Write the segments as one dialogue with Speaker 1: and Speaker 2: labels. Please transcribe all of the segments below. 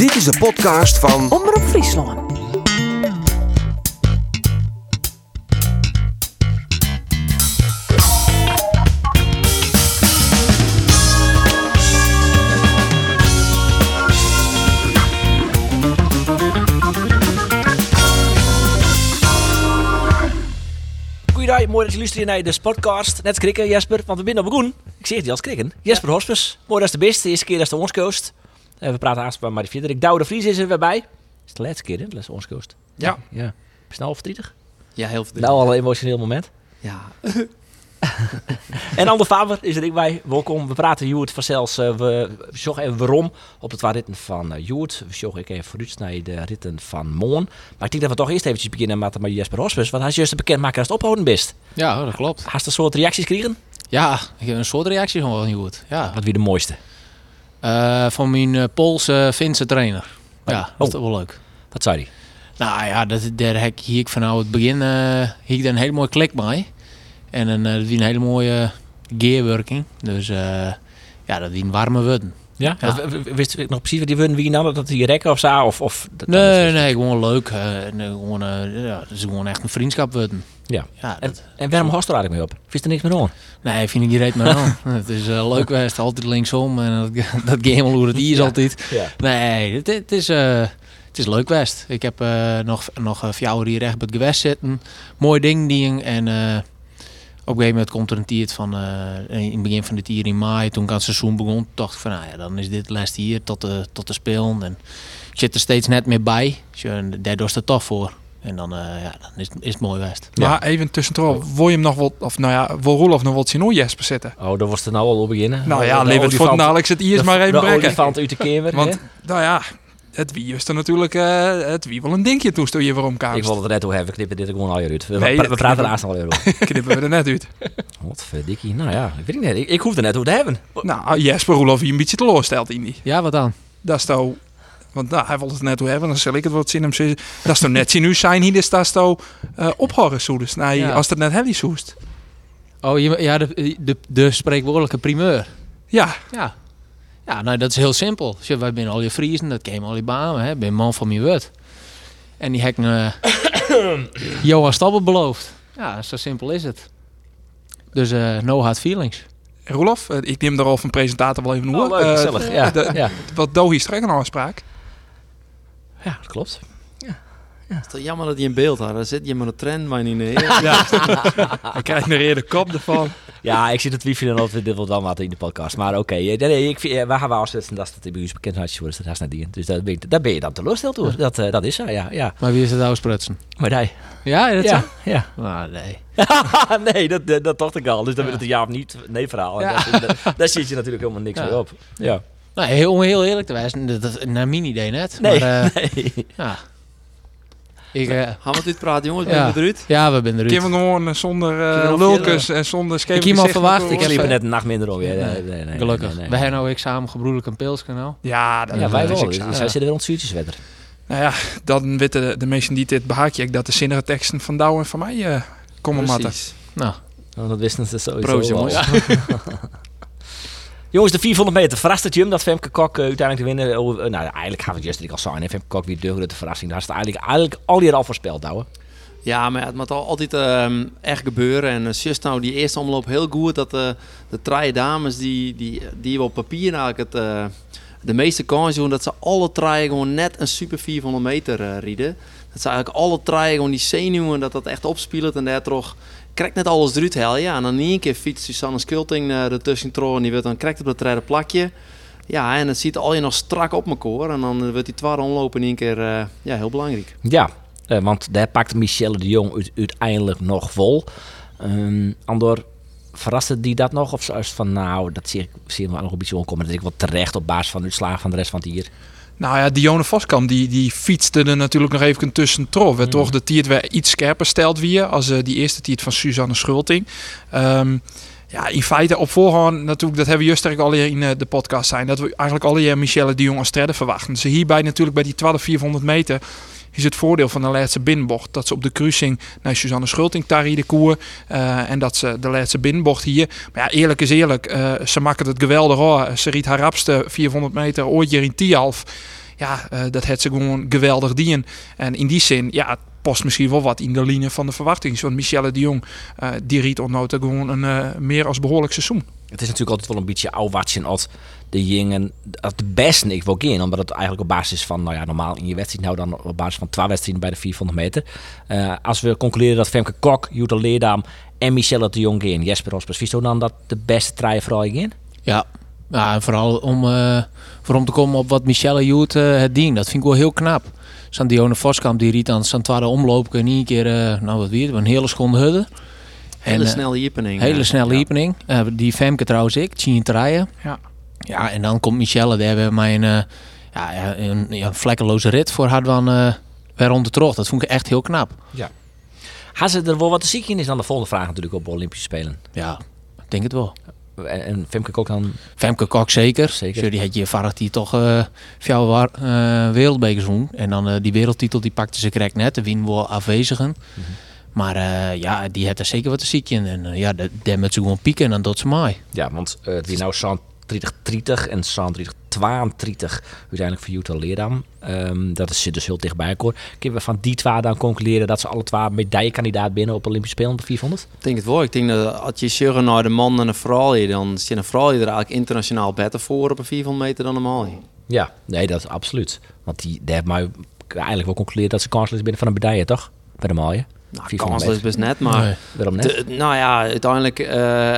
Speaker 1: Dit is de podcast van
Speaker 2: Omroep Friesland.
Speaker 3: Goeiedag, mooi dat je luistert naar de Sportcast. Net skrikken, Jesper, want we zijn op begonnen. Ik zeg het je al skrikken. Jesper Hospes, mooi dat is de beste. De eerste keer dat is de Oorskoost. En we praten haast bij Marie Vierder. Douwe de Vries is er weer bij. Is de laatste keer, hè? Dat is de Oorskoost.
Speaker 4: Ja.
Speaker 3: Ja. Snel verdrietig.
Speaker 4: Ja, heel verdrietig.
Speaker 3: Nou, al een emotioneel moment.
Speaker 4: Ja.
Speaker 3: En Ander Faber is er ook bij. Welkom. We praten Joert vanzelfs. Uh, we zorgen even waarom op het waar ritten van uh, Joert. We zorgen even vooruit naar de ritten van Moon. Maar ik denk dat we toch eerst eventjes beginnen met, met Jesper Hospes. Want hij is juist bekend maken als het ophouden best.
Speaker 5: Ja, dat klopt.
Speaker 3: Hast een soort reacties gekregen?
Speaker 5: Ja, ik heb een soort reactie gewoon heel goed. Ja.
Speaker 3: Wat wie de mooiste?
Speaker 5: Uh, van mijn uh, Poolse Finse trainer. Ja, dat is
Speaker 3: Oh.
Speaker 5: wel leuk.
Speaker 3: Wat zei hij?
Speaker 5: Nou ja, dat, daar heb ik vanaf het begin uh, hier een hele mooie klik mee. En een, dat was een hele mooie gearworking. Dus uh, ja, dat was een warme wudden.
Speaker 3: Ja? Wist ik nog precies wat die wurden wie nam? Dat die rekken of zo? Of, of, dat-
Speaker 5: Nee,
Speaker 3: dat-
Speaker 5: nee, gewoon leuk. Uh, en, gewoon, ja, het is gewoon echt een vriendschap wudden.
Speaker 3: Ja.
Speaker 5: Ja,
Speaker 3: En,
Speaker 5: dat,
Speaker 3: en waarom host er eigenlijk mee op? Vist er niks meer aan?
Speaker 5: nee, vind ik die reed maar aan. het is uh, leuk geweest, altijd linksom. En dat, dat game hoe het hier is
Speaker 3: Ja.
Speaker 5: altijd.
Speaker 3: Ja.
Speaker 5: Nee, het, het is, uh, het is leuk geweest. Ik heb uh, nog, nog vier hier recht bij het gewest zitten. Mooi ding, ding. En op een gegeven moment komt er een tiert van, uh, in het begin van dit jaar in maai, toen ik aan het seizoen begon, dacht ik van, nou ja, dan is dit les hier tot de, tot de spelen. En ik zit er steeds net meer bij. Dus daardoor is het tof voor. En dan, uh, ja, dan is, is het mooi geweest.
Speaker 4: Maar even tussendoor, wil je hem nog wat, of nou ja, wil Roelof nog wat zien hoe Jesper zitten?
Speaker 3: Oh, daar was het nou al op beginnen.
Speaker 4: Nou ja,
Speaker 3: De
Speaker 4: lever het voor de Alex het eerst maar even
Speaker 3: de
Speaker 4: brekken.
Speaker 3: olifant uit de kever.
Speaker 4: Want, nou ja, het wie is er natuurlijk, uh, het wie wel een dingje toe toen je weer
Speaker 3: Ik
Speaker 4: omkwam.
Speaker 3: wilde het net hoe hebben, knippen dit er gewoon al je uit. We,
Speaker 4: Nee,
Speaker 3: we, praten er al je uit.
Speaker 4: Knippen we er net uit.
Speaker 3: Wat verdikkie. Nou ja, ik weet ik niet. Ik, ik hoef er net hoe te hebben.
Speaker 4: Nou, Jesper Roelof hier een beetje teleurstelt in die.
Speaker 5: Ja, wat dan?
Speaker 4: Dat is toch... Want nou, hij wil het net hoe hebben, dan zal ik het wat zin hem zeggen. Dat is toch net zien nu zijn hier, dus dat is toch uh, ophoren zoeders. Nou,
Speaker 5: Ja.
Speaker 4: als het net heavy zoest.
Speaker 5: Oh, je, ja, de, de, de spreekwoordelijke primeur.
Speaker 4: Ja,
Speaker 5: Ja. Ja, nou dat is heel simpel. Dus wij zijn al je Friesen, dat kennen al die banen, hè. Ben man van mijn wet. En die heb ik uh, Johan Stabbel beloofd. Ja, zo simpel is het. Dus uh, no hard feelings.
Speaker 4: Roelof, uh, ik neem daar al van presentator wel even
Speaker 3: Oh,
Speaker 4: hoe.
Speaker 3: leuk, gezellig. Ja,
Speaker 4: de-
Speaker 3: ja.
Speaker 4: Wat Dohi afspraak.
Speaker 3: Ja, dat klopt.
Speaker 6: Het is toch jammer dat hij in beeld had. Daar zit je maar een trend, maar niet neer.
Speaker 4: Ja, hij krijgt een rede kop ervan.
Speaker 3: Ja, ik zit het wifi dan altijd dit wel wat in de podcast. Maar oké, eh, nee, nee, ik vind, eh, waar gaan we afzetten dat het bij ons bekendheid wordt. Dat is net die. Dus daar ben, je, daar ben je dan teleurgesteld door. Dat, uh, dat is zo, ja. ja.
Speaker 5: Maar wie is het uitsprutsen?
Speaker 3: Maar nee.
Speaker 5: Ja, dat
Speaker 3: Ja,
Speaker 5: zo?
Speaker 3: ja.
Speaker 5: Ah, nee.
Speaker 3: nee, dat, dat, dat dacht ik al. Dus dan wil het een ja of niet nee verhaal. En
Speaker 5: Ja.
Speaker 3: daar, daar, daar zit je natuurlijk helemaal niks
Speaker 5: Ja.
Speaker 3: meer op. Ja.
Speaker 5: Nou, heel, om heel eerlijk te zijn, dat, dat, naar mijn idee net.
Speaker 3: Nee,
Speaker 5: Maar, uh,
Speaker 3: nee.
Speaker 5: ja. Ik, uh,
Speaker 6: Gaan we dit praten, jongens?
Speaker 5: Ja.
Speaker 6: Ben je eruit?
Speaker 5: ja, we zijn eruit.
Speaker 4: we gewoon uh, zonder uh, lulkes en zonder
Speaker 5: Ik
Speaker 4: scheef
Speaker 5: heb hem al verwacht, ik
Speaker 3: Ik
Speaker 5: heb
Speaker 3: er net een nacht minder om. Ja, nee, nee, nee,
Speaker 5: Gelukkig.
Speaker 3: nee, nee.
Speaker 5: We hebben nou ik samen gebroedelijk een pilskanaal.
Speaker 4: Ja, dat
Speaker 3: Ja, wij
Speaker 4: is
Speaker 3: wel.
Speaker 4: ik
Speaker 3: Dus
Speaker 4: zo.
Speaker 3: zij zitten weer ontzuurtjes verder.
Speaker 4: Nou ja, dan weten de, de mensen die dit behaakje ik dat de zinnige teksten van Douw en van mij uh, komen matten.
Speaker 6: Precies.
Speaker 5: Nou,
Speaker 3: Oh, dat wisten ze sowieso
Speaker 6: Proost, jongens.
Speaker 3: Jongens, de 400 meter. Verrast het je hem dat Femke Kok uh, uiteindelijk te winnen? Uh, nou, eigenlijk gaat het juist ik al zijn. Femke Kok weer de verrassing. Daar is het eigenlijk, eigenlijk al hier al voorspeld, Douwe.
Speaker 6: Ja, maar het moet al altijd ehm, echt gebeuren. En just nou die eerste omloop heel goed. Dat eh, de drie dames die, die, die op papier eigenlijk het, eh, de meeste kans doen. Dat ze alle drie gewoon net een super 400 meter eh rieden. Dat ze eigenlijk alle drie gewoon die zenuwen. Dat dat echt opspeelt. En daar toch krijgt net alles eruit hel. Ja, en dan in één keer fietst Susanne Skulting uh, ertussen. En die wordt dan krijgt op dat derde plakje. Ja, en het ziet al je nog strak op elkaar. En dan wordt die twaalf omlopen in één keer uh, ja, heel belangrijk.
Speaker 3: Ja, uh, want daar pakt Michelle de Jong uit, uiteindelijk nog vol. Um, Andor, verraste die dat nog? Of zo is van, nou, dat zie ik, zie nog een beetje onkomen. Dat ik wel terecht op basis van uitslagen van de rest van het hier.
Speaker 4: Nou ja, Dione Voskamp die, die fietste er natuurlijk nog even tussen trof. Mm. Toch de tiert weer iets scherper stelt weer als uh, die eerste tiert van Suzanne Schulting. Um, ja, in feite op voorhand natuurlijk, dat hebben we juist al hier in uh, de podcast zijn, dat we eigenlijk alle jaar Michelle de Jong als verwachten. Dus hierbij natuurlijk bij die 12 400 meter is het voordeel van de laatste binnenbocht. Dat ze op de cruising naar Suzanne Schulting daar de koer. Uh, en dat ze de laatste binnenbocht hier. Maar ja, eerlijk is eerlijk. Uh, ze maken het geweldig hoor. Ze riet haar rapste 400 meter ooit hier in Tialf. ja, eh, dat het ze gewoon geweldig dien. En in die zin, ja, het past misschien wel wat in de linie van de verwachting. Want Michelle de Jong, eh, die riet ontnoten gewoon een eh, meer als behoorlijk seizoen.
Speaker 3: Het is natuurlijk altijd wel een beetje ouwatsen als de jingen, als de beste ik wil gaan. Omdat het eigenlijk op basis van, nou ja, normaal in je wedstrijd, nou dan op basis van twee wedstrijden bij de 400 meter. Eh, als we concluderen dat Femke Kok, Jutta Leerdam en Michelle de Jong gaan, Jesper Hospers, vies dan dat de beste trein voor je gaan?
Speaker 5: Ja, ja en vooral om, uh, voor om te komen op wat Michelle Joet uh, het dient. Dat vind ik wel heel knap. Zo'n Dione Voskamp die riet aan zijn tweede omloop in één keer, uh, nou wat weer, een hele schone hudde.
Speaker 6: Hele snelle jepening.
Speaker 5: Hele snelle jepening. Uh, die Femke trouwens ik, Tien Traaien.
Speaker 4: Ja.
Speaker 5: Ja, en dan komt Michelle, daar hebben een, uh, ja, een, een vlekkeloze rit voor had van uh, weer rond de trog. Dat vond ik echt heel knap.
Speaker 3: Ja. Gaan ze er wel wat te ziek in? Is dan de volgende vraag natuurlijk op Olympische Spelen.
Speaker 5: Ja, ik denk het wel.
Speaker 3: En, en Femke Kok dan?
Speaker 5: Femke Kok zeker. zeker. die had je varig die toch uh, jouw uh, wereldbeker zoen. En dan uh, die wereldtitel die pakte ze correct net. De win wel afwezigen. Mm -hmm. Maar uh, ja, die had er zeker wat te ziek in. En uh, ja, daar moet ze gewoon pieken en dan doet ze mij.
Speaker 3: Ja, want uh, die nou San 30 en San 32 uiteindelijk voor Utah Leerdam. Um, dat is dus heel dichtbij. Hoor. Kunnen we van die twee dan concluderen dat ze alle twee medaillekandidaat binnen op Olympische Spelen op 400?
Speaker 6: Ik denk het wel. Ik denk dat als je zegt naar de man en de vrouw, dan zit een vrouw er eigenlijk internationaal beter voor op een 400 meter dan normaal.
Speaker 3: Ja, nee, dat is absoluut. Want die, daar hebben wij eigenlijk wel concludeerd dat ze kans is binnen van een medaille, toch? Bij de mooie.
Speaker 6: Nou, kans is best net, maar...
Speaker 3: Nee. Waarom net?
Speaker 6: De, nou ja, uiteindelijk uh,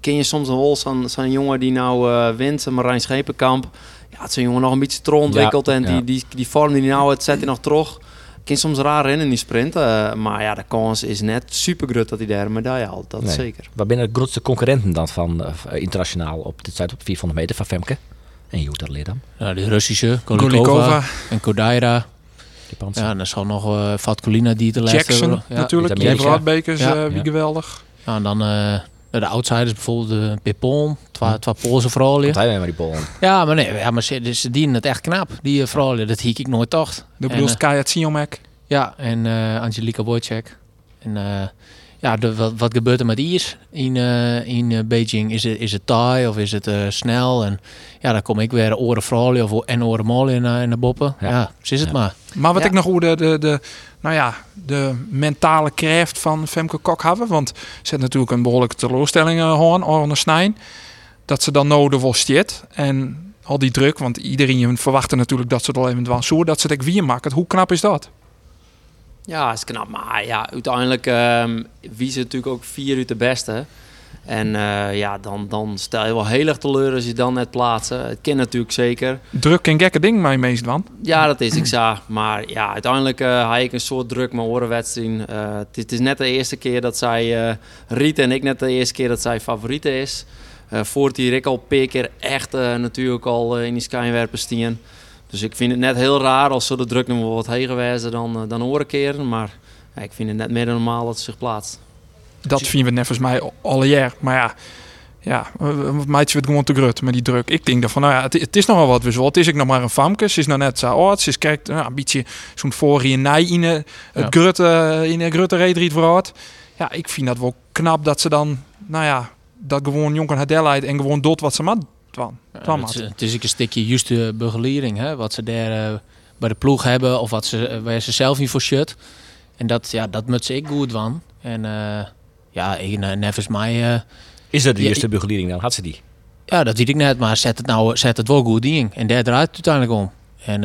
Speaker 6: ken je soms een wel zo'n zo jongen die nou uh, wint, Marijn Schepenkamp. Ja, het is een jongen nog een beetje te ontwikkeld ja, en die, ja. die, die vorm die hij nou het zet hij nog terug. Kan soms raar in in die sprint, uh, maar ja, de kans is net super groot dat hij daar een medaille haalt, dat
Speaker 3: nee.
Speaker 6: zeker.
Speaker 3: Wat binnen de grootste concurrenten dan van internationaal op dit tijd op 400 meter van Femke? En Jutta Leerdam?
Speaker 5: Ja, de Russische, Golikova en Kodaira. Ja, en dan zal nog uh, Fatkulina die te
Speaker 4: Jackson hebben. Ja, natuurlijk, die Radbekers, ja, uh, wie geweldig.
Speaker 5: Ja, en dan uh, de outsiders bijvoorbeeld de Pipon, twee Poolse vrouwen.
Speaker 3: Wat hij maar die Polen.
Speaker 5: Ja, maar nee, ja, maar ze, ze dienen het echt knap, die vrouwen. Dat hiek ik nooit tocht.
Speaker 4: De bedoelt Kaya Tsijomek.
Speaker 5: Ja, en Angelika Wojcik. En ja, de, wat, wat, gebeurt er met Iers in, uh, in uh, Beijing? Is het, is het taai of is het uh, snel? En ja, dan kom ik weer oren vrouwen of en oren molen in, in de boppen. Ja, ja zo is het
Speaker 4: ja.
Speaker 5: maar.
Speaker 4: Maar wat
Speaker 5: ja.
Speaker 4: ik nog hoe de, de, de, nou ja, de mentale kracht van Femke Kok hebben. Want ze heeft natuurlijk een behoorlijke teleurstelling hoorn, Orne Snijn. Dat ze dan nodig wel stiet. En al die druk, want iedereen verwachtte natuurlijk dat ze het al even zo dat ze het weer maken. Hoe knap is dat?
Speaker 6: Ja, is knap. Maar ja, uiteindelijk um, wie ze natuurlijk ook vier uur de beste. En uh, ja, dan, dan stel je wel heel erg teleur als je dan net plaatsen. Het ken natuurlijk zeker.
Speaker 4: Druk en gekke ding, mijn meest van.
Speaker 6: Ja, dat is ik zo. Maar ja, uiteindelijk uh, had ik een soort druk mijn orenwedstrijd. Uh, het, het, is net de eerste keer dat zij uh, Riet en ik net de eerste keer dat zij favoriete is. Uh, voort die Rick al paar keer echt natuurlijk al in die skijnwerpen stien. Dus ik vind het net heel raar als ze de druk nog wat heen gewezen dan, dan horen keren. Maar ik vind het net meer dan normaal dat ze zich plaatst.
Speaker 4: Dat vinden we net volgens mij al jaar. Maar ja, ja, meidje werd gewoon te grut met die druk. Ik denk dan van, nou ja, het, het is nogal wat. Het is ik nog maar een famke. Ze is nou net zo oud. Ze is kijkt nou, een beetje zo'n vorige nij in het ja. grutte in een grutte reedriet vooruit. Ja, ik vind dat wel knap dat ze dan, nou ja, dat gewoon jongen hadelheid en gewoon doet wat ze maar Twan.
Speaker 5: Het, is, het is een stukje juiste begeleiding, hè, wat ze daar uh, bij de ploeg hebben of wat ze, waar ze zelf niet voor shut. En dat, ja, dat moet ze ik goed van. En uh, ja, nevens mij.
Speaker 3: is dat de juiste ja, begeleiding dan? Had ze die?
Speaker 5: Ja, dat weet ik net, maar zet het nou zet het wel goed in. En daar draait het uiteindelijk om. En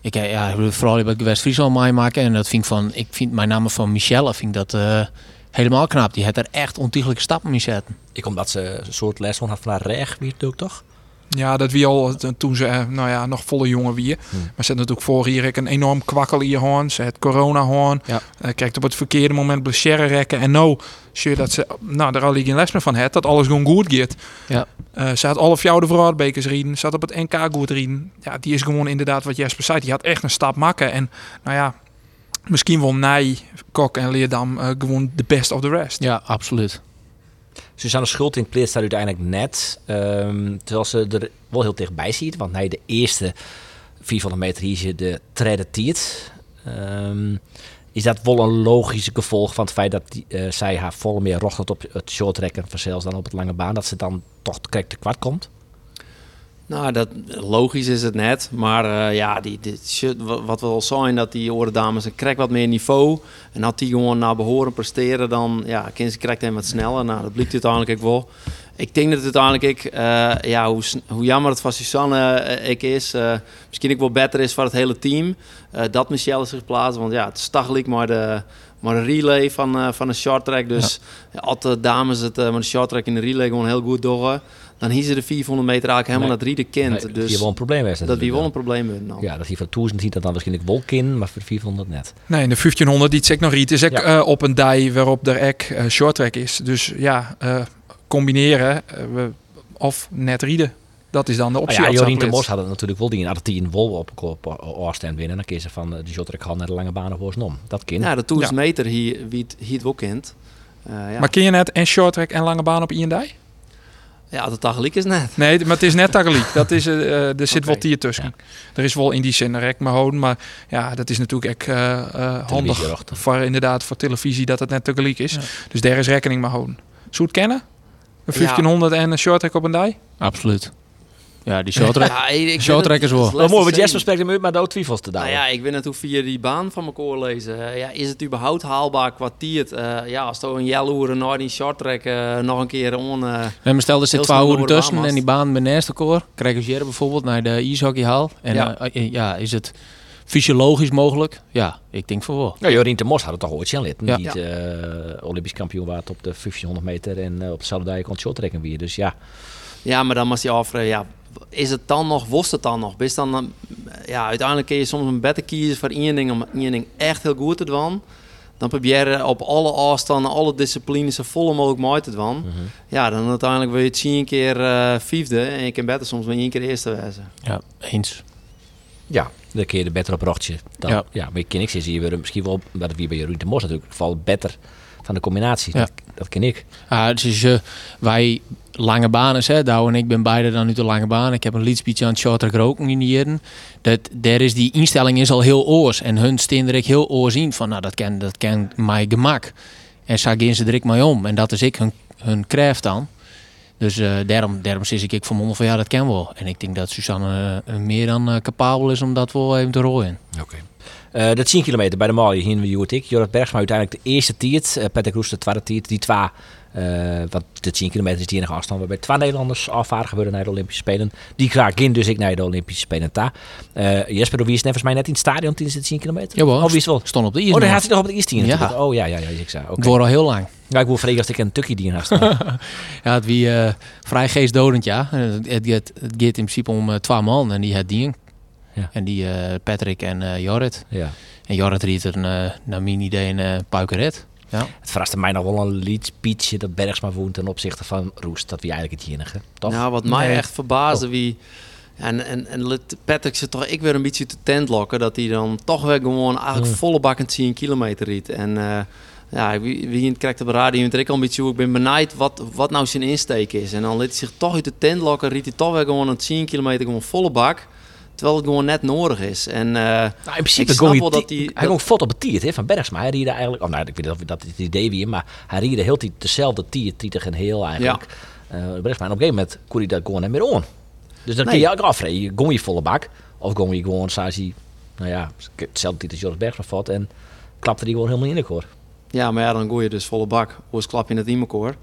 Speaker 5: ik, ja, ik wil vooral bij West-Friesland mij maken. En dat vind ik van, ik vind mijn naam van Michelle, vind ik dat helemaal knap. Die had er echt ontiegelijke stappen mee zetten.
Speaker 3: Ik omdat ze een soort les had van haar reg, wie het ook toch?
Speaker 4: Ja, dat wie al toen ze nou ja, nog volle jongen wie. Hmm. Maar ze had natuurlijk voor hier een enorm kwakkel in je hoorn. Ze had corona hoorn.
Speaker 3: Ja.
Speaker 4: Uh, kijkt op het verkeerde moment blessure rekken. En nou zie je dat ze nou, daar al geen les meer van had. Dat alles gewoon goed gaat.
Speaker 5: Ja.
Speaker 4: Uh, ze had alle fjoude vooruitbekers rieden. Ze had op het NK goed rieden. Ja, die is gewoon inderdaad wat Jesper zei. Die had echt een stap maken. En nou ja, misschien wel Nij, Kok en Leerdam uh, gewoon de best of the rest.
Speaker 5: Ja, absoluut.
Speaker 3: Suzanne Schulting pleert daar uiteindelijk net. Um, terwijl ze er wel heel dichtbij ziet. Want nee, de eerste 400 meter hier je de treden tiert. Um, is dat wel een logische gevolg van het feit dat uh, zij haar volle meer rocht op het short trekken van zelfs dan op het lange baan. Dat ze dan toch correct te kwart komt?
Speaker 6: Nou, dat, logisch is het net. Maar uh, ja, die, die shit, wat we al zijn, dat die orendames een krek wat meer niveau. En had die gewoon naar behoren presteren, dan ja, kind ze krijgt hem wat sneller. Nou, dat blijkt uiteindelijk ook wel. Ik denk dat het uiteindelijk ik, uh, ja, hoe, hoe jammer het van Susanne uh, ik is. misschien ik wel beter is voor het hele team. dat Michelle zich plaatst. Want ja, het is tachelijk maar de, maar een relay van, van een short track. Dus ja. altijd dames het met een short track in de relay gewoon heel goed door dan hiezen de 400 meter eigenlijk helemaal nee. naar drie de kind. Nee, dus
Speaker 3: die wel een probleem is.
Speaker 6: Dat die wel een probleem is.
Speaker 3: Nou. Ja, dat hij van 1000 ziet dat dan waarschijnlijk wel kind, maar voor 400 net.
Speaker 4: Nee, in de 1500 die het nog niet is ja. uh, op een die waarop de ek uh, short track is. Dus ja, uh, combineren of net rieden. Dat is dan de optie.
Speaker 3: Ah, ja, Jorien de Mos had het natuurlijk wel die in Artien wol op op Oorstand winnen. Dan kiezen van de short track naar de lange banen voor om. Dat kind.
Speaker 6: Ja, de 1000 ja. meter hier wie het, hier het wel kent.
Speaker 4: ja. Maar ken je net en short track en lange baan op IND?
Speaker 6: Ja, de tageliek is net.
Speaker 4: Nee, maar het is net tageliek. Dat is, uh, er zit okay. wel tier tussen. Ja. Er is wel in die zin een rek maar houden. Maar ja, dat is natuurlijk echt uh, uh, handig voor, inderdaad, voor televisie dat het net tageliek is. Ja. Dus daar is rekening maar houden. Zou het kennen? Een 1500 ja. en een short track op een die?
Speaker 5: Absoluut. Ja, die showtrack, ja, ik showtrackers wel.
Speaker 3: Wel mooi, want Jesper spreekt hem uit, maar dood twijfels te
Speaker 6: nou ja, ik weet hoe via die baan van mijn koor lezen. Ja, is het überhaupt haalbaar kwartier? Uh, ja, als er een jaloeren naar die shorttrack uh, nog een keer on. Uh,
Speaker 5: nee, maar stel er zit twee uur tussen en die baan bij naast koor. Krijg je bijvoorbeeld naar de ijshockeyhal. En ja. ja, is het fysiologisch mogelijk? Ja, ik denk voor wel.
Speaker 3: Ja, Jorien de Mos had het toch ooit. Ja. Die uh, Olympisch kampioen was op de 1500 meter en uh, op de Saladij kon shorttrekken weer. Dus ja.
Speaker 6: Ja, maar dan was hij af, ja, is het dan nog, was het dan nog? Bis dan, ja, uiteindelijk kun je soms een beter kiezen voor één ding om één ding echt heel goed te doen. Dan probeer je op alle afstanden, alle disciplines zo vol mogelijk mooi te doen. Mm -hmm. Ja, dan uiteindelijk wil je het zien een keer uh, vijfde en je kan beter soms maar één keer eerste wezen.
Speaker 5: Ja, eens.
Speaker 3: Ja, dan kun je er beter op rochtje. Dan, ja. ja, maar ken ik zie je weer misschien wel, dat wie bij Jeroen de Mos natuurlijk, valt beter van de combinatie. Ja. Dat, dat ken ik.
Speaker 5: Ah, dus uh, wij lange banen, hè, Douw en ik ben beide dan nu de lange baan. Ik heb een liedspietje aan het short track in. Dat, daar is die instelling is al heel oors. En hun staan er heel oors in van, nou, dat ken, dat ken mijn gemak. En zo gaan ze er ik om. En dat is ik hun, hun kracht dan. Dus uh, daarom, daarom zeg ik van van ja, dat ken wel. En ik denk dat Suzanne uh, meer dan uh, capabel is om dat wel even te rooien.
Speaker 3: Oké. Uh, dat 10 kilometer bij de Mali hier in ik. Jorrit Bergsma uiteindelijk de eerste tiert. Uh, Patrick Roes de tweede tiert. Die twee uh, want de 10 kilometer is die enige afstand waarbij twee Nederlanders afvaren gebeuren naar de Olympische Spelen. Die graag in, dus ik naar de Olympische Spelen ta. Uh, Jesper, wie is volgens mij net in het stadion tijdens de 10 kilometer?
Speaker 5: Ja, oh,
Speaker 3: wie is wel?
Speaker 5: Stond op de
Speaker 3: eerste. Oh, dan had hij nog op de eerste ja. Oh ja, ja, ja, ik zei.
Speaker 5: Okay. Al heel lang.
Speaker 3: Ja, ik wil vregen als ik een tukkie die naast
Speaker 5: Ja, het wie uh, vrij geestdodend, ja. Het, het, het, gaat in principe om uh, twee man en die had die. Ja. En die uh, Patrick en uh, Jorrit. Ja. En Jorrit riet er naar mijn idee een uh, puikeret. Ja.
Speaker 3: Het verraste mij nog wel een liedspietje dat Bergsma woont ten opzichte van Roest. Dat wie eigenlijk het enige. Toch?
Speaker 6: Nou, wat mij nee. echt verbaasde, oh. wie... En, en, en Patrick zit toch ik weer een beetje te tent lokken. Dat hij dan toch weer gewoon eigenlijk mm. volle bakken 10 kilometer riet. En uh, ja, wie, wie krijgt op de radio en ik al een beetje hoe ik ben benijd wat, wat nou zijn insteek is. En dan liet hij zich toch uit de tent lokken. Riet hij toch weer gewoon een 10 kilometer gewoon volle bak. Terwijl het gewoon net nodig is. En uh, nou,
Speaker 3: in principe ik snap wel dat hij... Hij ging foto op het tiert van Bergsma. Hij riede eigenlijk... Oh, nou, ik weet niet dat het idee weer, maar hij riede heel tijd dezelfde tiert, tietig en heel eigenlijk. Ja. Uh, Bergsma. En op een gegeven moment kon hij dat gewoon niet meer on. Dus dan nee. kun je ook afvragen, gewoon je volle bak. Of gewoon je gewoon, zoals hij, nou ja, hetzelfde titel Joris Bergsma vat. En klapte hij gewoon helemaal in de koor.
Speaker 6: Ja, maar ja, dan gooi je dus volle bak. Hoe klap je het in koor.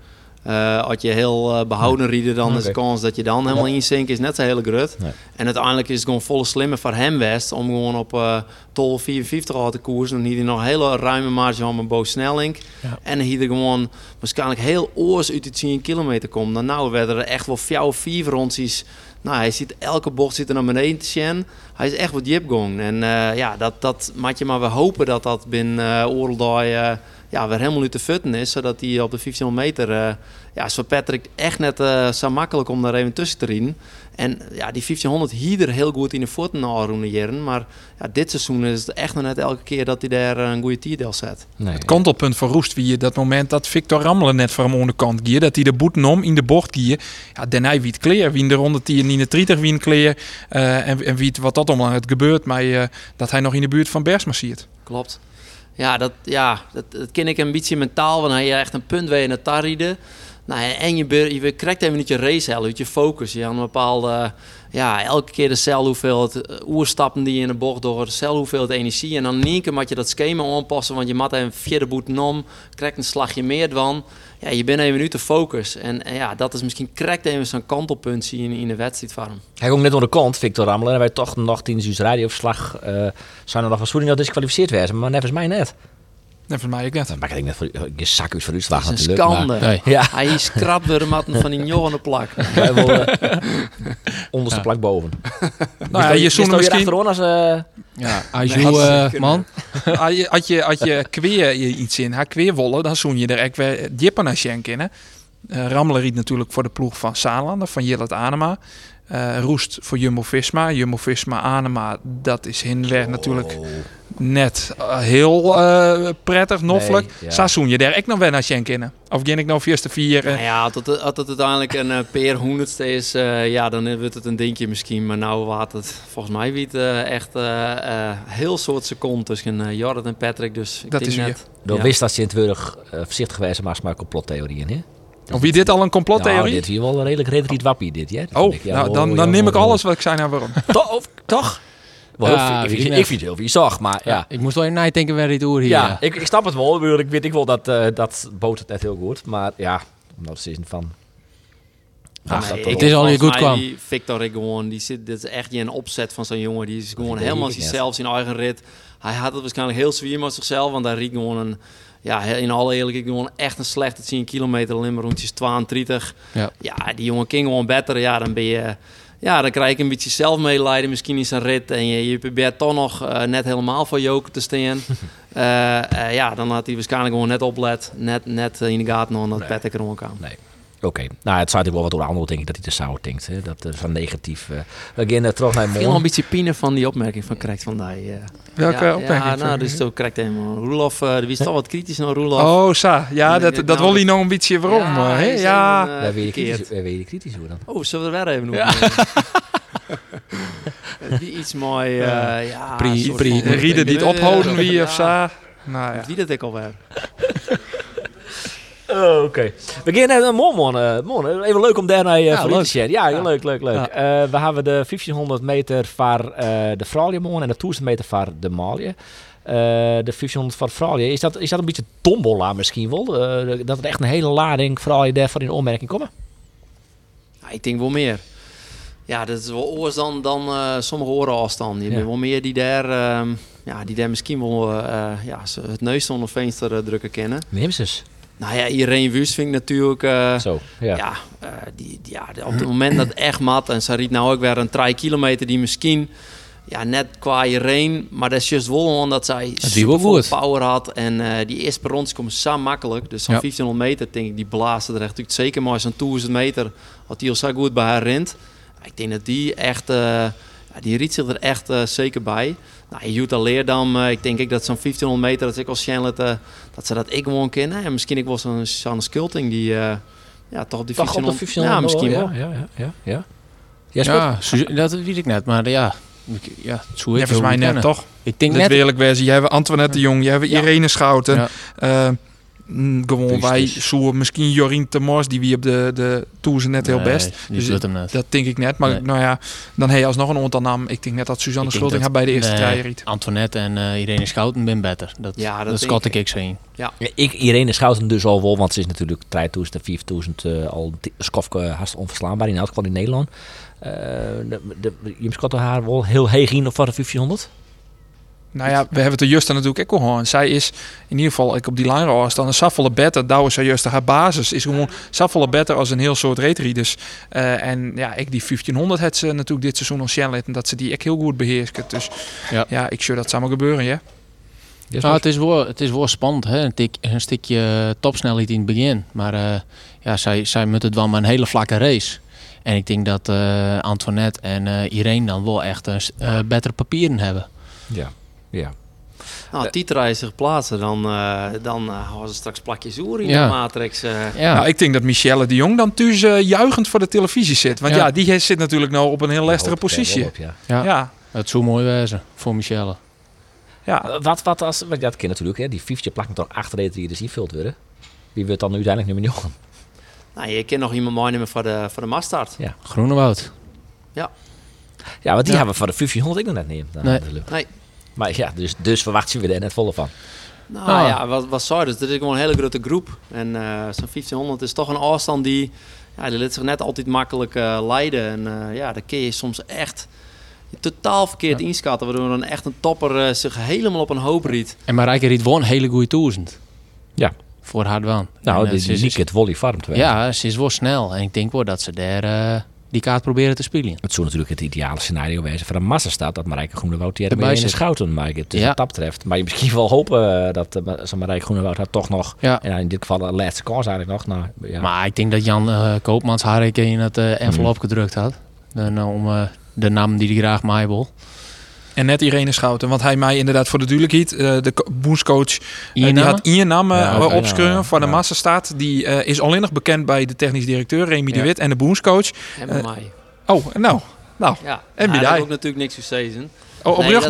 Speaker 6: Uh, als je heel uh, behouden rieden, dan okay. is de kans dat je dan helemaal ja. inzinkt is net zo hele grut. Nee. En uiteindelijk is het gewoon volle slimmer voor hem west om gewoon op uh, 12, 54 te koersen. Dan hier hij nog een hele ruime marge aan mijn boos snelling. Ja. En hier er gewoon waarschijnlijk heel oors uit de 10 kilometer komt. Dan nou werden er echt wel vier, vier rondjes. Nou, hij ziet elke bocht zit er naar beneden te zien. Hij is echt wat jip gong. En ja, dat, dat maak je maar we hopen dat dat binnen uh, Oorldaai ja, weer helemaal nu te futten is. Zodat hij op de 1500 meter... Uh, ja, is voor Patrick echt net uh, zo makkelijk om daar even tussen te rijden. En ja, die 1500 hier er heel goed in de voeten jaren. Maar ja, dit seizoen is het echt nog net elke keer dat hij daar een goede tierdeel zet.
Speaker 4: Nee. Het kantelpunt van Roest wie je dat moment dat Victor Rammelen net voor hem onderkant gier. Dat hij de boet om in de bocht gier. Ja, daarna wie het kleer. Wie in de ronde die in de triter wie een kleer. Uh, en, en wie het, wat dat allemaal het gebeurt. Maar uh, dat hij nog in de buurt van Bergsma ziet.
Speaker 6: Klopt. Ja, dat, ja dat, dat ken ik een beetje mentaal. Want hij echt een punt weer in het tarrieden. Nou, en je, je krijgt even niet je race uit je focus. Je hebt een bepaalde, ja, elke keer dezelfde hoeveelheid eh, oerstappen die je in de bocht door, dezelfde hoeveelheid energie. En dan in één keer moet je dat schema aanpassen, want je moet even vierde boeten om, krijgt een slagje meer dan. Ja, je bent even nu te focus. En, ja, dat is misschien krijgt even zo'n kantelpunt zie je in, in de wedstrijd van.
Speaker 3: Hij komt net onder de kant, Victor Rammelen. En wij toch nog tijdens uw radioverslag eh zijn er nog van Soening dat disqualificeerd werden. Maar nevens mij net.
Speaker 4: Nee, voor mij ook net.
Speaker 3: Dan maak ik net voor je zak uit voor
Speaker 6: is een
Speaker 3: natuurlijk.
Speaker 6: schande.
Speaker 5: Nee.
Speaker 3: Maar, ja,
Speaker 6: Hij is krap door de matten van die jongen plak.
Speaker 3: wij willen onderste plak boven.
Speaker 4: Nou ja, je zoen
Speaker 3: misschien... achterom als... eh,
Speaker 5: Ja, als
Speaker 6: Nee,
Speaker 5: je, eh,
Speaker 6: kunnen.
Speaker 5: man.
Speaker 4: Had je, had je, had je kweer je iets in, haar kweerwollen, dan zoen je er echt weer dippen als je een kennen. Uh, Rammelen riet natuurlijk voor de ploeg van Saalanden, van Jillet Anema. Eh, Roest voor Jumbo-Visma. Jumbo-Visma Anema, dat is hinweg natuurlijk
Speaker 3: oh.
Speaker 4: net eh, heel eh, prettig, noffelijk.
Speaker 3: Nee, ja.
Speaker 4: Zoen je daar echt nog wel als je een kennen. Of ging ik nou eerste vier? eh,
Speaker 6: Nou ja, als het, als het uiteindelijk een peer honderdste is, eh, ja, dan wordt het een dingetje misschien. Maar nou waard het volgens mij wie het echt eh, eh, heel soort seconden tussen Jorrit en Patrick. Dus ik
Speaker 4: Dat
Speaker 6: denk
Speaker 4: is.
Speaker 3: Dan
Speaker 6: ja.
Speaker 3: wist dat ze in het wurg voorzichtig geweest maar maar complottheorieën, hè?
Speaker 4: Of wie dit al een complottheorie?
Speaker 3: Nou, dit hier wel een redelijk redelijk wappie, dit, hè? Dat
Speaker 4: oh,
Speaker 3: ik, ja,
Speaker 4: nou, dan,
Speaker 3: ja,
Speaker 4: dan neem ik alles wat ik zei nou waarom.
Speaker 3: Toch? of- Toch? Wel,
Speaker 5: Ja,
Speaker 3: heel- ik, vind,
Speaker 5: net.
Speaker 3: ik vind het heel viezig, maar ja.
Speaker 5: Ja. Ik moest wel even nadenken waar dit oer hier.
Speaker 3: Ja,
Speaker 5: ja.
Speaker 3: ik, ik snap het wel. Ik, weet ik wel dat, eh dat boot het net heel goed. Maar ja, omdat ze van...
Speaker 6: Ja,
Speaker 3: Ach,
Speaker 5: Het is al je goed kwam.
Speaker 6: Die Victor ik gewoon, die zit, dit is echt niet een opzet van zo'n jongen. Die is gewoon helemaal zichzelf, zijn eigen rit. Hij had het waarschijnlijk heel zwier met zichzelf, want hij riet gewoon een, ja, in alle eerlijkheid gewoon echt een slechte 10 kilometer, maar rondjes 32.
Speaker 5: Ja.
Speaker 6: ja, die jongen ging gewoon beter. Ja, dan ben je, ja, dan krijg je een beetje zelfmedelijden misschien in zijn rit en je, je probeert toch nog eh, net helemaal voor Joker te staan. Eh, eh, ja, dan had hij waarschijnlijk gewoon net oplet, net, net in de gaten nog dat
Speaker 3: Nee.
Speaker 6: Patrick er kwam.
Speaker 3: Nee. Oké, nou het zou natuurlijk wel wat door de andere denk ik dat hij te sauer denkt. Hè? Dat is van negatief. eh we gaan eh, terug naar
Speaker 6: Veel een beetje pine van die opmerking van krijgt van die. eh.
Speaker 4: Welke
Speaker 6: ja,
Speaker 4: opmerking?
Speaker 6: Ja, nou, dus zo krijgt helemaal. Roelof, eh wie is toch wat kritisch naar Roelof?
Speaker 4: Oh, sa. Ja, dat, dat
Speaker 6: nou-
Speaker 4: wil hij nog een beetje waarom.
Speaker 6: Ja,
Speaker 4: eh, hè? ja.
Speaker 6: eh,
Speaker 3: weet je
Speaker 6: verkeerd.
Speaker 3: kritisch, kritisch hoe dan.
Speaker 6: Oh, zullen we er weer even nog? Die iets mooi, eh, ja...
Speaker 5: Pri- pri-
Speaker 4: Rieden die het
Speaker 6: Eh,
Speaker 4: ophouden wie
Speaker 6: ja.
Speaker 4: of zo. Nou ja.
Speaker 6: Wie dat ik alweer?
Speaker 3: Oh, Oké. We gaan eh Mormon. Even leuk om daar naar je
Speaker 5: Ja,
Speaker 3: te. Ja,
Speaker 6: Ja.
Speaker 3: leuk, leuk, leuk.
Speaker 5: Ja.
Speaker 3: Eh, we hebben de 1500 meter voor eh, de Fralje en de 1000 meter voor de Malje. Eh, de 1500 voor Fralje. Is dat, is dat een beetje tombola misschien wel? Eh, dat er echt een hele lading Fralje daarvoor in opmerking komen?
Speaker 6: Ja, ik denk wel meer. Ja, dat is wel oors dan, dan eh, sommige oren afstand. Je bent wel meer die daar, ehm, ja, die daar misschien wel eh, eh, ja, het neus onder venster eh, drukken kennen.
Speaker 3: Neem ze eens.
Speaker 6: Nou ja, Irene Wust vind ik natuurlijk... eh,
Speaker 3: Zo, ja.
Speaker 6: Ja, eh, die, die- ja op het moment dat echt mat en ze riet nou ook weer een 3 kilometer die misschien ja, net qua Irene, maar dat is juist wel omdat zij
Speaker 5: goed.
Speaker 6: power had en eh, die eerste rondes komen zo makkelijk. Dus zo'n
Speaker 5: Ja.
Speaker 6: 1500 meter denk ik die blazen er echt natuurlijk zeker maar zo'n 1000 meter had die al zo goed bij haar rent. Ik denk dat die echt, ja, die riet zich er echt zeker bij. Nou, Jutta Leerdam, eh, ik denk ik dat zo'n 1500 meter, dat ik als Shanlet, eh dat ze dat ik gewoon kennen. En misschien ik was zo'n Sanne Skulting die, eh, ja, toch op die
Speaker 3: Toch op de
Speaker 6: 1500
Speaker 3: 1500
Speaker 6: Ja, misschien
Speaker 3: ja,
Speaker 6: wel.
Speaker 3: Ja, ja, ja. ja.
Speaker 5: Ja, dat weet ik net. Maar ja, ja het ik
Speaker 4: Ja, volgens mij net
Speaker 5: kennen.
Speaker 4: toch.
Speaker 5: Ik denk net...
Speaker 4: wil ik wezen. Jij hebt Antoinette de Jong, jij hebt
Speaker 5: Ja.
Speaker 4: Irene Schouten. Eh, mm, gewoon wij
Speaker 3: dus.
Speaker 4: misschien Jorien Temors, die wie op de, de toer net heel
Speaker 5: Nee,
Speaker 4: best. Dus
Speaker 5: doet hem net.
Speaker 4: Dat denk ik net. Maar
Speaker 5: Nee.
Speaker 4: nou ja, dan heb je alsnog een aantal naam. Ik denk net dat Suzanne Schulting haar bij de eerste
Speaker 5: nee,
Speaker 4: riet.
Speaker 5: Antoinette en eh, Irene Schouten ben beter. Dat,
Speaker 6: Ja, dat
Speaker 5: dat
Speaker 6: ik.
Speaker 5: ik zien.
Speaker 3: Ja, ik, Irene Schouten dus al wel, want ze is natuurlijk 3000 en 4000 eh, al skofke haast onverslaanbaar in elk geval in Nederland. Eh de, de, je schat haar wel heel heeg in voor de 1500.
Speaker 4: Nou ja, we hebben het er juist aan natuurlijk ook al gehoord. Zij is in ieder geval ik op die line afstand een saffolle better. Douwe zij juist haar basis is gewoon saffolle better als een heel soort retrieders. Uh, en ja, ik die 1500 het ze natuurlijk dit seizoen al Shanlet en dat ze die ik heel goed beheerst. Dus
Speaker 5: Ja.
Speaker 4: ja, ik zou dat samen gebeuren, ja.
Speaker 5: Nou, het, is wel, het is wel spannend, hè? Een, tik, een stukje topsnelheid in het begin. Maar eh, ja, zij, zij moeten het wel maar een hele vlakke race. En ik denk dat eh, Antoinette en eh, Irene dan wel echt een uh, betere papieren hebben.
Speaker 3: Ja, ja.
Speaker 6: Nou, zich plaatsen, dan, uh, dan uh, hadden ze straks plakjes oer in
Speaker 5: Ja.
Speaker 6: de Matrix. Uh.
Speaker 5: Ja.
Speaker 4: Nou, ik denk dat Michelle de Jong dan thuis uh, juichend voor de televisie zit. Want ja,
Speaker 5: Ja.
Speaker 4: die zit natuurlijk nou op een heel lastige positie.
Speaker 3: Op, ja.
Speaker 5: Ja.
Speaker 4: Ja,
Speaker 5: Het zou mooi wezen voor Michelle.
Speaker 4: ja.
Speaker 3: Wat, wat als, want ja, dat ken natuurlijk, hè, die fiefje plakken toch achter de die dus invult worden. Wie wordt dan nu uiteindelijk nummer 9?
Speaker 6: Nou, je kan nog iemand meenemen voor de, voor de mastart.
Speaker 5: Groenewoud.
Speaker 3: Ja, want die
Speaker 5: Ja.
Speaker 3: hebben we voor de 1500 ik nog net nemen.
Speaker 5: Nee.
Speaker 6: Nee.
Speaker 3: Maar ja, dus, dus verwachten we er net volle van.
Speaker 6: Nou
Speaker 5: Ah.
Speaker 6: ja, wat, wat zou dus? Dit is gewoon een hele grote groep. En eh, zo'n 1500 is toch een afstand die, ja, die zich net altijd makkelijk eh, leiden. En eh, ja, daar kun je soms echt totaal verkeerd inschatten. Waardoor dan echt een topper eh, zich helemaal op een hoop riet.
Speaker 5: En Marijke riet won een hele goede toezend.
Speaker 3: Ja.
Speaker 5: Voor Hardwaan.
Speaker 3: Nou,
Speaker 5: En, is-
Speaker 3: Lieke het volley farm te werken.
Speaker 5: Ja, ze is wel snel. En ik denk wel dat ze daar eh, die kaart proberen te spelen.
Speaker 3: Het zou natuurlijk het ideale scenario wezen voor een massastaat dat Marijke Groenewoud die er
Speaker 5: Erbij
Speaker 3: in schouten. Maar het is
Speaker 5: Ja.
Speaker 3: wat dat betreft. Maar je misschien wel hopen eh, dat uh, Marijke Groenewoud haar toch nog,
Speaker 5: Ja.
Speaker 3: en in dit geval de laatste kans eigenlijk nog. Nou, ja.
Speaker 5: Maar ik denk dat Jan eh, Koopmans haar in het eh, envelop gedrukt had. En, om de naam die hij graag mij wil.
Speaker 4: En net Irene Schouten, want hij mij inderdaad voor de duidelijkheid, eh de boenscoach, eh, die had Ian Nam eh,
Speaker 3: Ja,
Speaker 4: opschreven
Speaker 3: ja,
Speaker 4: voor de
Speaker 3: ja.
Speaker 4: massastaat. Die eh, is alleen nog bekend bij de technisch directeur Remy de. Wit en de boenscoach.
Speaker 6: En bij
Speaker 4: Eh,
Speaker 6: mij.
Speaker 4: Oh, nou, nou.
Speaker 6: Ja.
Speaker 4: en
Speaker 6: ook natuurlijk niks in.
Speaker 4: Oh, op
Speaker 6: Nee,
Speaker 4: rug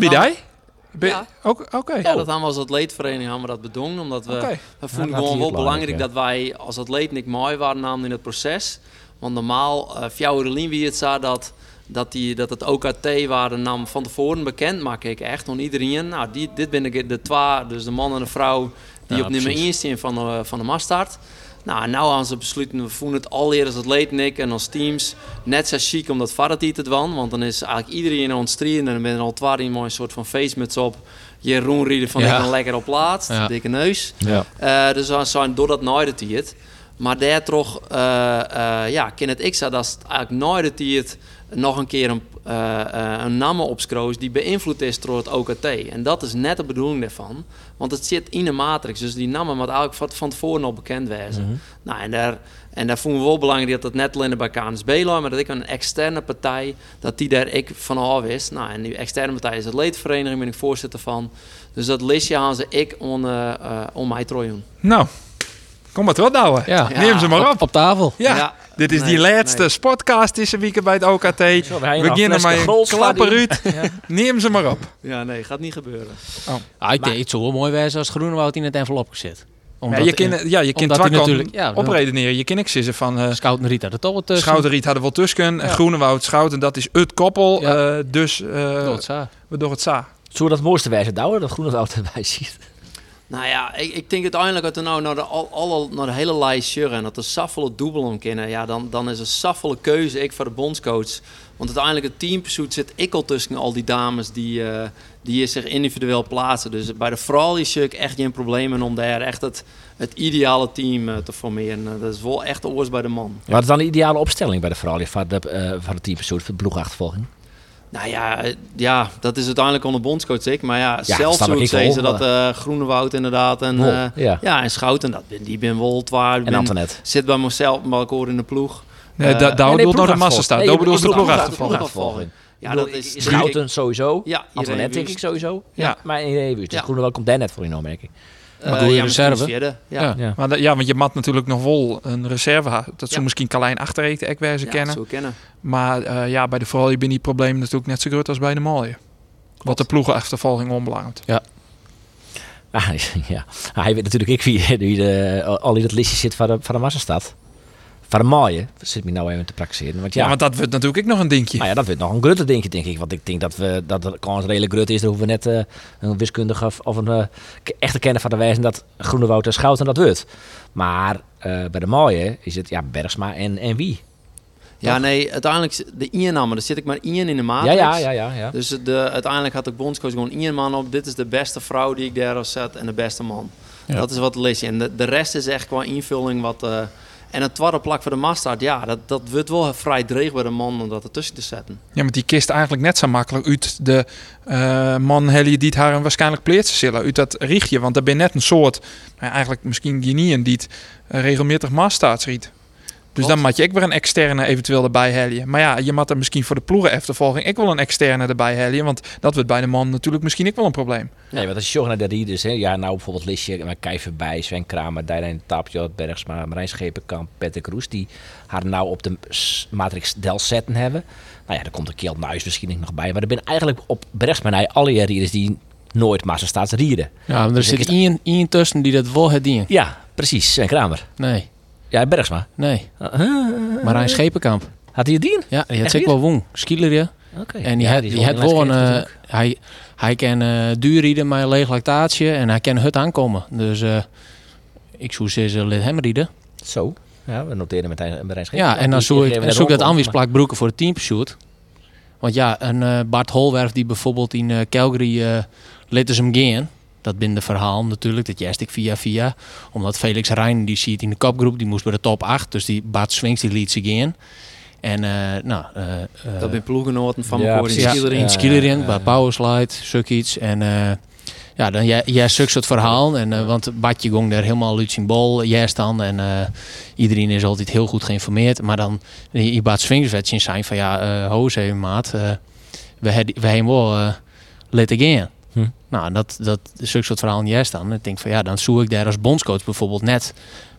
Speaker 6: Ja.
Speaker 4: Ook- Oké.
Speaker 6: Ja, dat hebben we als atleetvereniging hebben we dat bedongen. Omdat we,
Speaker 4: Oké.
Speaker 6: we gewoon wel belangrijk dat wij als atleet niet mooi waren namen in het proces. Want normaal, uh, Fjouwerlien wie het zei dat, dat, die, dat het OKT waren nam van tevoren bekend, maak ik echt aan iedereen. Nou, die, dit ben ik de twee, dus de man en de vrouw die
Speaker 3: Ja,
Speaker 6: op nummer
Speaker 3: precies.
Speaker 6: 1 staan van de, van de maststart. Nou, nou aan ze besluiten, we voelen het al eerder als atleet Nick en als teams net zo chic om dat varret te doen. Want dan is eigenlijk iedereen ons drieën en dan ben er al twee mooi een soort van feestmuts op. Jeroen rieden van
Speaker 5: Ja.
Speaker 6: ik ben lekker op laatst,
Speaker 5: Ja.
Speaker 6: dikke neus.
Speaker 3: ja.
Speaker 6: Eh, dus we zijn door dat nooit het Maar daar toch, eh, eh, ja, ken het ik dat het eigenlijk nooit het nog een keer een, eh eh, een opskroos die beïnvloed is door het OKT. En dat is net de bedoeling daarvan. Want het zit in de matrix. Dus die namen moet eigenlijk van, van tevoren al bekend wezen. Nou, en daar, en daar vonden we wel belangrijk dat het net alleen bij KNSB lag, maar dat ik een externe partij, dat die daar ik van af is. Nou, en die externe partij is het leedvereniging, ben ik voorzitter van. Dus dat listje aan ze ik om, eh eh, om mij trojen.
Speaker 4: Nou, kom maar terug douwen.
Speaker 5: Ja.
Speaker 4: Neem ze maar op.
Speaker 5: Op tafel.
Speaker 4: Ja,
Speaker 6: Ja.
Speaker 4: Dit is
Speaker 6: Nee,
Speaker 4: die laatste
Speaker 6: nee.
Speaker 4: sportcast deze week bij het OKT.
Speaker 3: Zo, we
Speaker 4: beginnen met een klapper. Neem ze maar op.
Speaker 6: Ja, nee, gaat niet gebeuren.
Speaker 5: Ah, ik
Speaker 3: Maar-
Speaker 5: denk het zou wel mooi wezen als Groenewoud in het envelop gezet.
Speaker 4: Ja, je kan, ja, je kan
Speaker 5: natuurlijk- ja,
Speaker 4: opredeneren. Je kan niks zeggen van eh
Speaker 5: Schouten Riet had er toch wat tussen.
Speaker 4: Schouderriet hadden wel tussen.
Speaker 5: Ja.
Speaker 4: Groenewoud, Schouten, dat is het koppel.
Speaker 5: Ja.
Speaker 4: eh, dus eh
Speaker 5: Tot zo.
Speaker 4: we doen het.
Speaker 3: Zou dat mooiste wijze douwen, dat Groenewoud erbij ziet?
Speaker 6: Nou ja, ik, ik denk uiteindelijk dat er nou naar de, al, alle, naar de hele lijst en dat er saffele dubbel om kennen, ja, dan, dan is een saffele keuze ik voor de bondscoach. Want uiteindelijk het teampursuit zit ik al tussen al die dames die, eh, die zich individueel plaatsen. Dus bij de vrouw is ik echt geen probleem om daar echt het, het ideale team eh, te formeren. Eh, dat is wel echt oors bij de man.
Speaker 3: Wat is dan de ideale opstelling bij de vrouwen voor de, eh voor het teampersoon, voor de ploegachtervolging?
Speaker 6: Nou ja, eh, ja, dat is uiteindelijk onder bondscoach ik. Maar ja,
Speaker 3: Ja,
Speaker 6: zelf
Speaker 3: snap
Speaker 6: zou
Speaker 3: ik
Speaker 6: ik
Speaker 3: wel,
Speaker 6: zeggen
Speaker 3: maar-
Speaker 6: dat eh Groenewoud inderdaad en,
Speaker 3: Wol,
Speaker 6: eh,
Speaker 3: ja.
Speaker 6: ja, en Schouten, dat ben, die ben wel twaar.
Speaker 3: En Antoinette.
Speaker 6: Zit bij mezelf, maar ik hoor in de ploeg.
Speaker 4: Nee,
Speaker 6: Eh,
Speaker 4: da- daar bedoelt nog de
Speaker 3: ploegachtervolging.
Speaker 4: massa staat. Daar de
Speaker 3: bedoelt
Speaker 4: ploegachtervolging.
Speaker 3: ploegachtervolging.
Speaker 6: Ja, dat is...
Speaker 3: Schouten sowieso.
Speaker 6: Ja,
Speaker 3: Antoinette denk ik sowieso. Ja. Maar dus
Speaker 6: Ja.
Speaker 3: Groenewoud komt daar net voor in opmerking.
Speaker 6: Uh,
Speaker 5: Maar doe je
Speaker 6: ja,
Speaker 5: reserve?
Speaker 6: Vierde. Ja,
Speaker 5: Ja.
Speaker 6: ja.
Speaker 3: Ja.
Speaker 4: Maar ja, want je mat natuurlijk nog wel een reserve. Dat zou
Speaker 6: Ja.
Speaker 4: misschien Carlijn Achtereten ook wijze kennen.
Speaker 6: zo kennen.
Speaker 4: Maar eh, ja, bij de vrouw ben die probleem natuurlijk net zo groot als bij de mooie. Wat de ploegenachtervolging onbelangrijk.
Speaker 3: Ah, ja. Ah, hij weet natuurlijk ik wie, wie de, al in het listje zit van de, van de massastad. Van de mooie. Dat zit me nou even te praktiseren. Want
Speaker 4: Ja,
Speaker 3: ja,
Speaker 4: want dat wordt natuurlijk ook nog een dingetje.
Speaker 3: Maar ja, dat wordt nog een grote dingetje, denk ik. Want ik denk dat, we, dat de kans redelijk groot is. Dan hoeven we net eh, een wiskundige of, of een eh, echte kenner van de wijze dat Groenewoud en Schouten dat wordt. Maar eh, bij de mooie is het ja, Bergsma en, en wie?
Speaker 6: Ja, nee, uiteindelijk de inname, daar zit ik maar één in de maat.
Speaker 3: Ja, ja, ja, ja. ja.
Speaker 6: Dus de, uiteindelijk had ik bondscoach gewoon één man op. Dit is de beste vrouw die ik daar zet en de beste man.
Speaker 5: Ja.
Speaker 6: Dat is wat lees je. En de, de rest is echt qua invulling wat... en het tweede plak voor de mastart, ja, dat, dat wordt wel vrij dreig bij de man om dat ertussen te zetten.
Speaker 4: Ja, maar die kist eigenlijk net zo makkelijk uit de eh, man Helly die het haar waarschijnlijk pleert zullen. Uit dat richtje. Want er ben net een soort, nou eigenlijk misschien Guinean die het eh, regelmatig maststaats riet. Dus
Speaker 6: Klopt.
Speaker 4: dan moet je ook weer een externe eventueel erbij helien. Maar ja, je moet er misschien voor de ploegen eftervolging ik wel een externe erbij helien. Want dat wordt bij de man natuurlijk misschien ook wel een probleem.
Speaker 3: Nee, want als je zorgt naar de rieders, hè, ja, nou bijvoorbeeld Lisje, maar Kijver bij, Sven Kramer, Dijlijn Tapje, Bergsma, Marijn Schepenkamp, Patrick Roes, die haar nou op de Matrix Del zetten hebben. Nou ja, daar komt een Kjeld Nuis misschien nog bij. Maar er zijn eigenlijk op Bergsma en hij alle rieders die nooit massa staat rieden.
Speaker 5: Ja, maar er
Speaker 3: Dus
Speaker 5: zit
Speaker 3: ik-
Speaker 5: één, één tussen die dat wel het ding.
Speaker 3: Ja, precies, Sven Kramer.
Speaker 5: Nee.
Speaker 3: Ja, Bergsma.
Speaker 5: Nee,
Speaker 3: Uh, uh,
Speaker 5: Marijn Schepenkamp.
Speaker 3: had hij het dien?
Speaker 5: Ja, die had zeker wel woen. Skieler,
Speaker 3: Oké.
Speaker 5: En die
Speaker 3: Ja,
Speaker 5: had, die had
Speaker 3: in
Speaker 5: wel een...
Speaker 3: Lesker
Speaker 5: eh, hij, hij kan eh duurrieden met een leeg lactaatje en hij kan het aankomen. Dus eh, ik zou zeggen, laat hem rieden.
Speaker 3: Zo. Ja, we noteren meteen een bereid
Speaker 5: Ja, en dan zoek ik, en zoek ik dat aanwiesplak broeken voor het teampursuit. Want ja, een eh, Bart Holwerf die bijvoorbeeld in eh, Calgary eh liet ze hem gaan. Dat binnen de verhaal natuurlijk, dat juist ik via via. Omdat Felix Rijn, die ziet in de kopgroep, die moest bij de top 8. Dus die Bart Swings, die liet ze gaan. En eh nou... eh, eh,
Speaker 6: Dat ben ploegenoten van
Speaker 3: Ja,
Speaker 6: in
Speaker 3: precies.
Speaker 5: ja, in Skielerink,
Speaker 3: ja,
Speaker 5: bij. Powerslide, zoiets. En eh, ja, dan jij, jij zoekt soort verhaal. En, want Bartje ging daar helemaal uit zijn bol, jij dan. En eh, iedereen is altijd heel goed geïnformeerd. Maar dan, Swings werd zien zijn van, ja, eh hoes even maat. eh, we hebben we hebben wel uh, laten gaan.
Speaker 3: Hm.
Speaker 5: Nou, dat, dat zulke soort verhaal dan. En ik denk van, ja, dan zoek ik daar als bondscoach bijvoorbeeld net...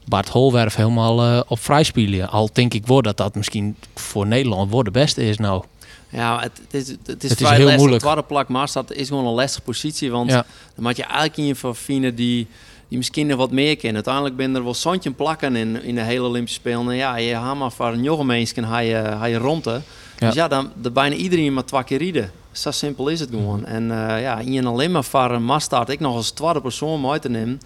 Speaker 5: Bart Holwerf helemaal eh, op vrij spelen. Al denk ik wel dat dat misschien voor Nederland voor de beste is nou.
Speaker 6: Ja, het, het is, het is,
Speaker 5: Het is
Speaker 6: vrij
Speaker 5: heel
Speaker 6: lastig.
Speaker 5: moeilijk.
Speaker 6: Tweede plak Maastad is gewoon een lastige positie. Want
Speaker 5: Ja.
Speaker 6: dan moet je eigenlijk in je van vinden die, die misschien nog wat meer kennen. Uiteindelijk ben er wel zandje plakken in, in de hele Olympische Spelen. En ja, je haalt maar voor een jonge mensen ga je, ga je rondte.
Speaker 5: Ja.
Speaker 6: Dus ja, dan de bijna iedereen maar twee keer rieden. Zo simpel is het gewoon. En eh, ja, in alleen maar voor een Maastad, ik nog als tweede persoon mee te nemen.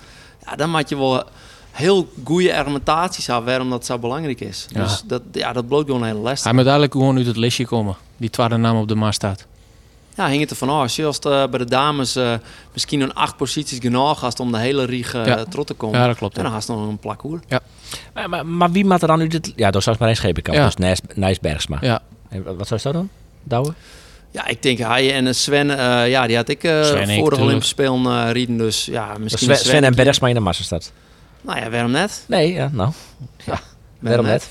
Speaker 6: Ja, dan moet je wel heel goede argumentaties hebben waarom dat zo belangrijk is.
Speaker 5: Ja.
Speaker 6: Dus dat, ja, dat bloot gewoon een hele les.
Speaker 5: Hij moet eigenlijk gewoon uit het listje komen. Die tweede naam op de mast staat.
Speaker 6: Ja, hing het ervan af. Als je als eh, bij de dames eh, misschien een acht posities genoeg had om de hele rieg
Speaker 5: Ja.
Speaker 6: terug te komen.
Speaker 5: Ja, dat klopt.
Speaker 6: En
Speaker 5: ja.
Speaker 6: dan had je nog een plak hoor.
Speaker 3: Maar, maar, maar wie maakt er dan nu dit... Ja, door straks maar een schepenkamp.
Speaker 5: Ja.
Speaker 3: Dus Nijs, Nijs Bergsma.
Speaker 5: Ja.
Speaker 3: En wat zou je dat doen? Douwe?
Speaker 6: Ja, ik denk hij en Sven, eh, ja, die had ik eh
Speaker 5: ik,
Speaker 6: vorige
Speaker 5: tuurlijk.
Speaker 6: Olympische Spelen eh rieden. Dus ja,
Speaker 3: Dus
Speaker 6: misschien
Speaker 3: Sven, en. Bergsma in de massastad.
Speaker 6: Nou ja, waarom net?
Speaker 3: Nee, ja, nou. Waarom net?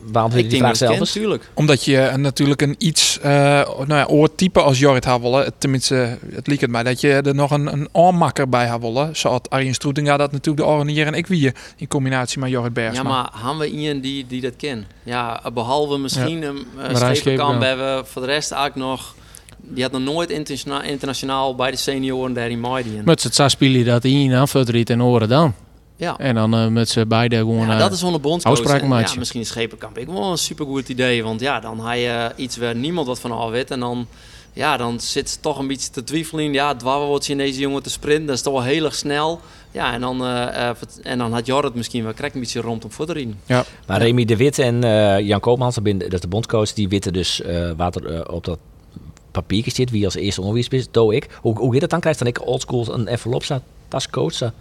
Speaker 3: Waarom je die vraag
Speaker 6: het
Speaker 3: zelf?
Speaker 6: kan, tuurlijk.
Speaker 4: Omdat je eh, natuurlijk een iets eh nou ja, oortype als Jorrit had willen. Tenminste, het liep het mij dat je er nog een, een aanmakker bij had willen. Zoals Arjen Stroetinga dat natuurlijk de oranier en ik wie in combinatie met Jorrit
Speaker 6: Ja,
Speaker 4: Bergsma.
Speaker 6: maar hebben we iemand die, die dat kent? Ja, behalve misschien een uh, Schepenkamp
Speaker 5: Schepenkamp.
Speaker 6: hebben we voor de rest eigenlijk nog... Die had nog nooit interna- internationaal bij de senioren daar in.
Speaker 5: Met z'n twee spelen dat in aanvultriet en oren dan.
Speaker 6: Ja.
Speaker 5: En dan eh, met z'n beiden gewoon...
Speaker 6: Ja,
Speaker 5: eh,
Speaker 6: dat is wel een bondscoach. Ja, misschien is Schepenkamp ik wel een supergoed idee. Want ja, dan ga je iets waar niemand wat van af weet. En dan, ja, dan zit ze toch een beetje te twijfelen. Ja, dwarren wordt je in deze jongen te sprinten. Dat is toch wel heel erg snel. Ja, en dan, eh, eh, en dan had Jorrit misschien wel krijgt een beetje rond om voor te rijden.
Speaker 3: Maar Remy de Wit en eh, Jan Koopmans, dat is de bondscoach, die weten dus eh, wat er eh, op dat papiertje zit. Wie als eerste onderwijs is, doe ik. Hoe, hoe gaat dat dan? Krijgt dan ik oldschool een envelop, tascoach,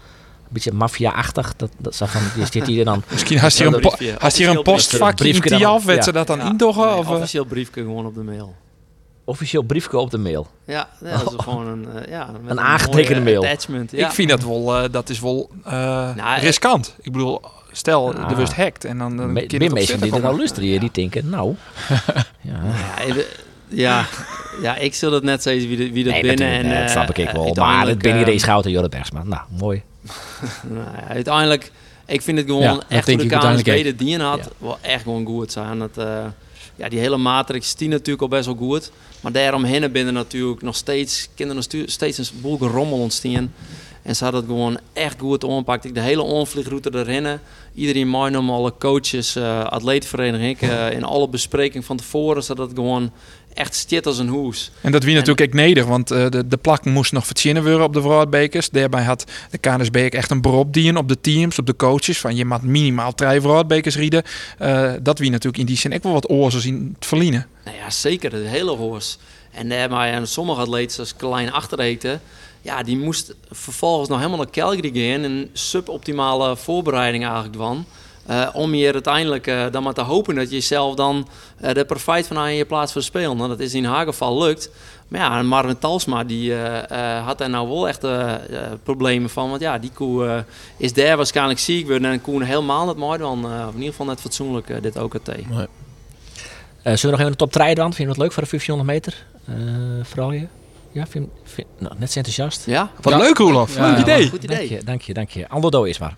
Speaker 3: beetje maffia-achtig. Dat, dat, zo van, die zit hier dan.
Speaker 4: Misschien had je hier een, po- had hier een postvakje in die af, werd ze dat dan
Speaker 6: Ja.
Speaker 4: indoggen?
Speaker 6: Nee,
Speaker 4: of, eh?
Speaker 6: officieel briefje gewoon op de mail.
Speaker 3: Officieel briefje op de mail.
Speaker 6: Ja, ja, dat is gewoon een, eh, ja, met
Speaker 3: Een aangetekende mail.
Speaker 6: Attachment. Ja.
Speaker 4: Ik vind dat wel, eh, dat is wel eh,
Speaker 6: Nou,
Speaker 4: riskant. Ik bedoel, stel,
Speaker 3: Ah.
Speaker 4: de wust hackt en dan... dan
Speaker 3: Me-
Speaker 4: kun je
Speaker 3: Ben
Speaker 4: het op
Speaker 3: mensen die er nou luisteren die denken, nou... ja.
Speaker 6: Ja, eh, ja, ja, ik zal het net zeggen wie, de- wie dat
Speaker 3: Nee,
Speaker 6: binnen. En,
Speaker 3: eh, dat snap ik ik wel. Maar het
Speaker 6: eh,
Speaker 3: deze Schouten en Jorrit Bergsma. Nou, mooi.
Speaker 6: Nou uiteindelijk, ik vind het gewoon
Speaker 5: Ja, dat
Speaker 6: echt hoe de KNSB de dien had, wel echt gewoon goed zijn. Het, eh, ja, die hele matrix die natuurlijk al best wel goed. Maar daaromheen binnen natuurlijk nog steeds, kinderen nog steeds een boel rommel ontstaan. En ze hadden het gewoon echt goed ompakt. Ik de hele onvliegroute erin. Iedereen mijn alle coaches, eh atleetvereniging, eh, in alle bespreking van tevoren, zodat het gewoon echt stit als een hoes.
Speaker 4: En dat wie natuurlijk ook neder, want eh, de, de plak moest nog verzinnen worden op de vrouwenbekers. Daarbij had de KNSB echt een beroep dienen op de teams, op de coaches. Van je mag minimaal drie vrouwenbekers rieden. Eh, dat wie natuurlijk in die zin ook wel wat oorzaak in het verliezen.
Speaker 6: Nou ja, zeker. De hele hoors. En daar maar en sommige atleten, zoals Klein Achtereten, ja, die moest vervolgens nog helemaal naar Calgary gaan. Een suboptimale voorbereiding eigenlijk van. Eh, om hier uiteindelijk eh, dan maar te hopen dat je zelf dan eh de profijt van aan je plaats voor spelen. Nou, dat is in haar geval lukt. Maar ja, Marvin Talsma die, eh, eh, had daar nou wel echt problemen van. Want ja, die koe eh, is daar waarschijnlijk ziek geworden. En koe helemaal niet mooi. Want, eh, of in ieder geval net fatsoenlijk eh, dit ook het thee.
Speaker 3: Eh, zullen we nog even een top 3 dan? Vind je het leuk voor de 1500 meter? Eh vooral je? Ja, vind, vind, nou, net zo enthousiast.
Speaker 6: Ja?
Speaker 4: Wat
Speaker 5: Ja.
Speaker 4: leuk, Roelof.
Speaker 5: Ja,
Speaker 4: Leuk
Speaker 5: ja,
Speaker 4: idee.
Speaker 6: Goed idee.
Speaker 3: Dank je, dank je, dank je. Aldo is maar.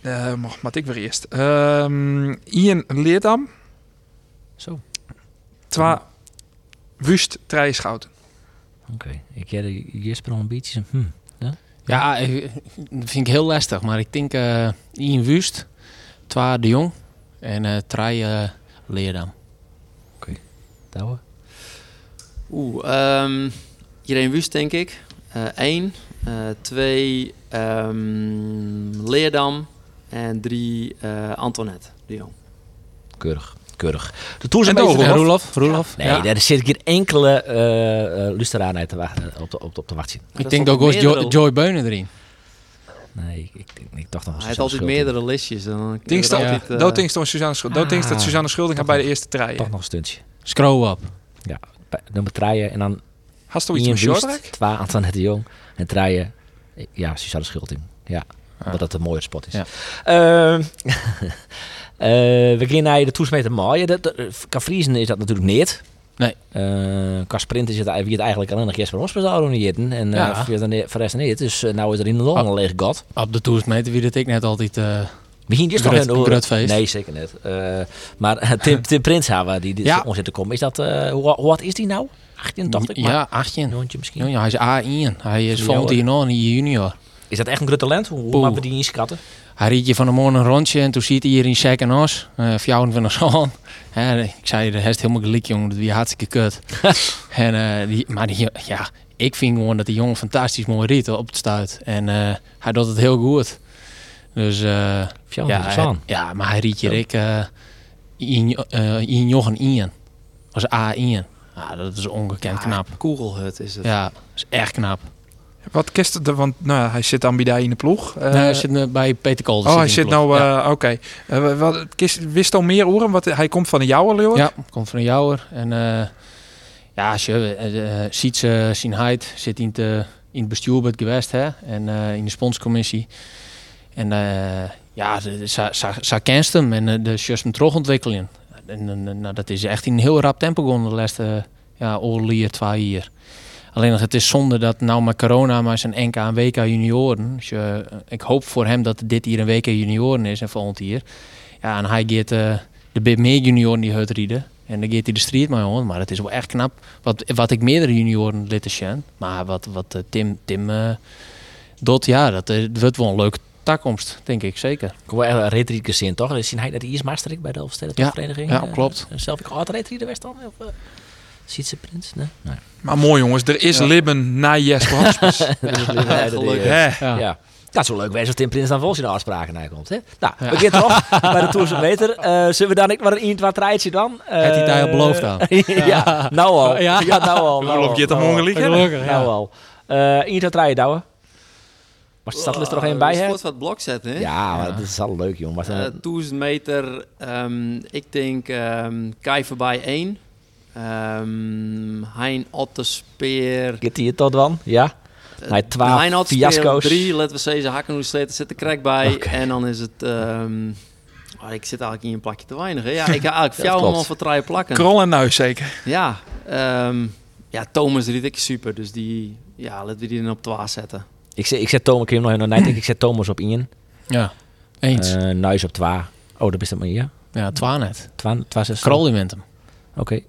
Speaker 4: Eh, mag, mag ik weer eerst. Ehm, Ian Leerdam,
Speaker 3: Zo.
Speaker 4: twa wust drie schouten.
Speaker 3: Oké. Ik heb de Jesper al een beetje... zo, Hm.
Speaker 5: Ja, ik- dat vind ik heel lastig. Maar ik denk eh Ian Wust. Twa de Jong en eh Trij eh, Leerdam.
Speaker 3: Douwe?
Speaker 6: Oeh, ehm, iedereen wust denk ik. Eén. twee, ehm, Leerdam. En drie, eh, Antoinette de Jong.
Speaker 3: Keurig. Keurig. De
Speaker 4: En
Speaker 3: toersmeester...
Speaker 4: Dogo.
Speaker 5: En Roelof? Roelof?
Speaker 3: Nee,
Speaker 5: ja.
Speaker 3: daar zit ik hier enkele eh uh, luisteraar naar te wachten, op, de, op, de, op de wacht zitten.
Speaker 5: Ik
Speaker 6: Dat
Speaker 5: denk
Speaker 6: is
Speaker 5: dat
Speaker 6: ook
Speaker 5: Joy, Beunen erin.
Speaker 3: Nee, ik, ik, ik dacht nog
Speaker 6: Hij heeft altijd meerdere listjes. Dan
Speaker 4: Dingst
Speaker 5: Ja.
Speaker 6: altijd, eh,
Speaker 4: dat Suzanne Schulding. Dat
Speaker 3: Ah.
Speaker 4: Suzanne Schulding bij de eerste trein.
Speaker 3: Toch nog een stuntje.
Speaker 5: Scroll up.
Speaker 3: Bij- Nummer draaien en dan
Speaker 4: Hast du iets
Speaker 3: Wust,
Speaker 4: Sjordrek?
Speaker 3: Twa Antoinette de Jong en draaien. Ja, Suzanne Schulting. Ja, omdat dat een mooie spot is.
Speaker 5: Ja.
Speaker 3: Ehm, eh, we gaan naar de toesmeten maaien. Dat- dat- Kan vriezen is dat natuurlijk niet.
Speaker 5: Nee.
Speaker 3: Eh qua sprint is het, wie het eigenlijk alleen nog Jesper Hosper zou doen jitten. En
Speaker 5: Ja.
Speaker 3: ja. voor de rest niet. Dus eh, nou is er in de long een leeg gat.
Speaker 5: Op de toersmeter wie dat ik net altijd... eh,
Speaker 3: Misschien is
Speaker 5: Grut-
Speaker 3: toch een
Speaker 5: grutfeest.
Speaker 3: Nee, zeker niet. Eh, maar eh, Tim, Tim die
Speaker 5: Ja.
Speaker 3: ons zit te komen. Is dat, eh, hoe, oud is die nou? 18, dacht ik. maar.
Speaker 5: ja, 18.
Speaker 3: Jongetje misschien.
Speaker 5: Ja, hij is A1. Hij is volgend jaar nog een junior.
Speaker 3: Is dat echt een groot talent? Hoe,
Speaker 5: Poeh.
Speaker 3: maken we die inschatten?
Speaker 5: Hij riet je van de morgen een rondje en toen ziet hij hier in second os. Uh, fjouwen van de zon. Hè, ik zei, de is helemaal gelijk jongen, dat wie hartstikke kut. en, eh, die, maar die, ja, ik vind gewoon dat die jongen fantastisch mooi riet op het stuit. En eh, hij doet het heel goed. Dus eh,
Speaker 3: Ja,
Speaker 5: hij- ja, maar hij riet je ik eh in, eh in Jochen Ian. Als A1. Ja, dat is ongekend knap.
Speaker 6: Kogelhut is het.
Speaker 5: Ja, dat is echt knap.
Speaker 4: Wat kist het? Want nou, ja, hij zit die in de ploeg. Eh,
Speaker 5: nee, hij zit nu bij Peter Kolder.
Speaker 4: oh, hij zit nou...
Speaker 5: Ja.
Speaker 4: eh, Oké. Eh, wat, kist, wist al meer oren? Wat, hij komt van de jouwe, Leeuwen?
Speaker 5: Ja, komt van Jouwer. En eh, ja, als je eh, eh, ziet ze zien Heid zit in eh, in het bestuur bij het geweest hè, en eh, in de sponscommissie. En eh, ja, ze- kent hem en eh, de just hem terug ontwikkelen. En, en, nou, dat is echt in een heel rap tempo gegaan de laatste ja, oorlier, twee jaar. Alleen nog, het is zonde dat nou met corona maar zijn NK en WK junioren. Dus je, ik hoop voor hem dat dit hier een WK junioren is en volgend jaar. Ja, en hij gaat eh, de bit meer junioren die het rieden. En dan gaat hij de street mee om. Maar het is wel echt knap. Wat, wat ik meerdere junioren litten zien. Maar wat, wat eh, Tim, Tim eh doet, ja, dat eh, wordt wel een leuke toekomst, denk ik zeker.
Speaker 3: Ik echt een retrieke zin, toch? Is hij dat hij is master bij de Elfsteden
Speaker 5: Ja, ja, klopt.
Speaker 3: zelf ik altijd retriede West dan? Of uh, ziet ze prins? Nee. nee.
Speaker 4: Maar mooi jongens, er is
Speaker 6: Ja.
Speaker 4: Libben na Jesper Hospes.
Speaker 3: Dat is
Speaker 6: gelukkig.
Speaker 5: Ja.
Speaker 3: Ja. Dat is wel leuk wezen als Tim Prins dan volgens de afspraken naar komt. Hè? Nou, we gaan terug bij de Tourse meter. Eh zullen we dan ik maar een 1 2 treitje dan? Uh,
Speaker 5: Heeft hij daar al beloofd aan?
Speaker 3: ja, nou al.
Speaker 5: Ja.
Speaker 3: Ja, nou al. Nou al,
Speaker 4: je het
Speaker 3: nou
Speaker 4: allemaal
Speaker 3: al.
Speaker 4: gelijk? hè?
Speaker 5: Gelukkig, ja.
Speaker 3: Nou al. Eh 1 2 treitje douwen. Maar staat er nog één bij, hè?
Speaker 6: Sport wat blok zetten, hè?
Speaker 3: Ja, maar dat is al leuk, jongen. Maar,
Speaker 6: Eh,
Speaker 3: uh,
Speaker 6: 1000 meter, ehm, ik denk ehm Kai voorbij 1. Ehm hein Otterspeer.
Speaker 3: Get hij het tot dan? Ja. Hij
Speaker 6: Eh,
Speaker 3: twaalf
Speaker 6: Hein Otterspeer
Speaker 3: fiasco's.
Speaker 6: 3, laten we zeggen, hakken hoe sleten zit de crack bij.
Speaker 3: Oké.
Speaker 6: En dan is het... ehm, oh, ik zit eigenlijk in een plakje te weinig, hè? Ja, ik ga eigenlijk
Speaker 3: Dat
Speaker 6: jou allemaal voor draaien plakken.
Speaker 4: Krol en Nuis zeker.
Speaker 6: Ja, ehm, ja, Thomas riet ik super, dus die... Ja, laten we die dan op 12 zetten.
Speaker 3: ik, zet, ik zet Thomas, ik nog in de ik zet Thomas op 1.
Speaker 5: Ja, eens.
Speaker 3: Uh, Nuis op 2. Oh, dat is het maar hier.
Speaker 5: ja, twa net.
Speaker 3: 2 6.
Speaker 5: Krol met hem.
Speaker 3: Oké. En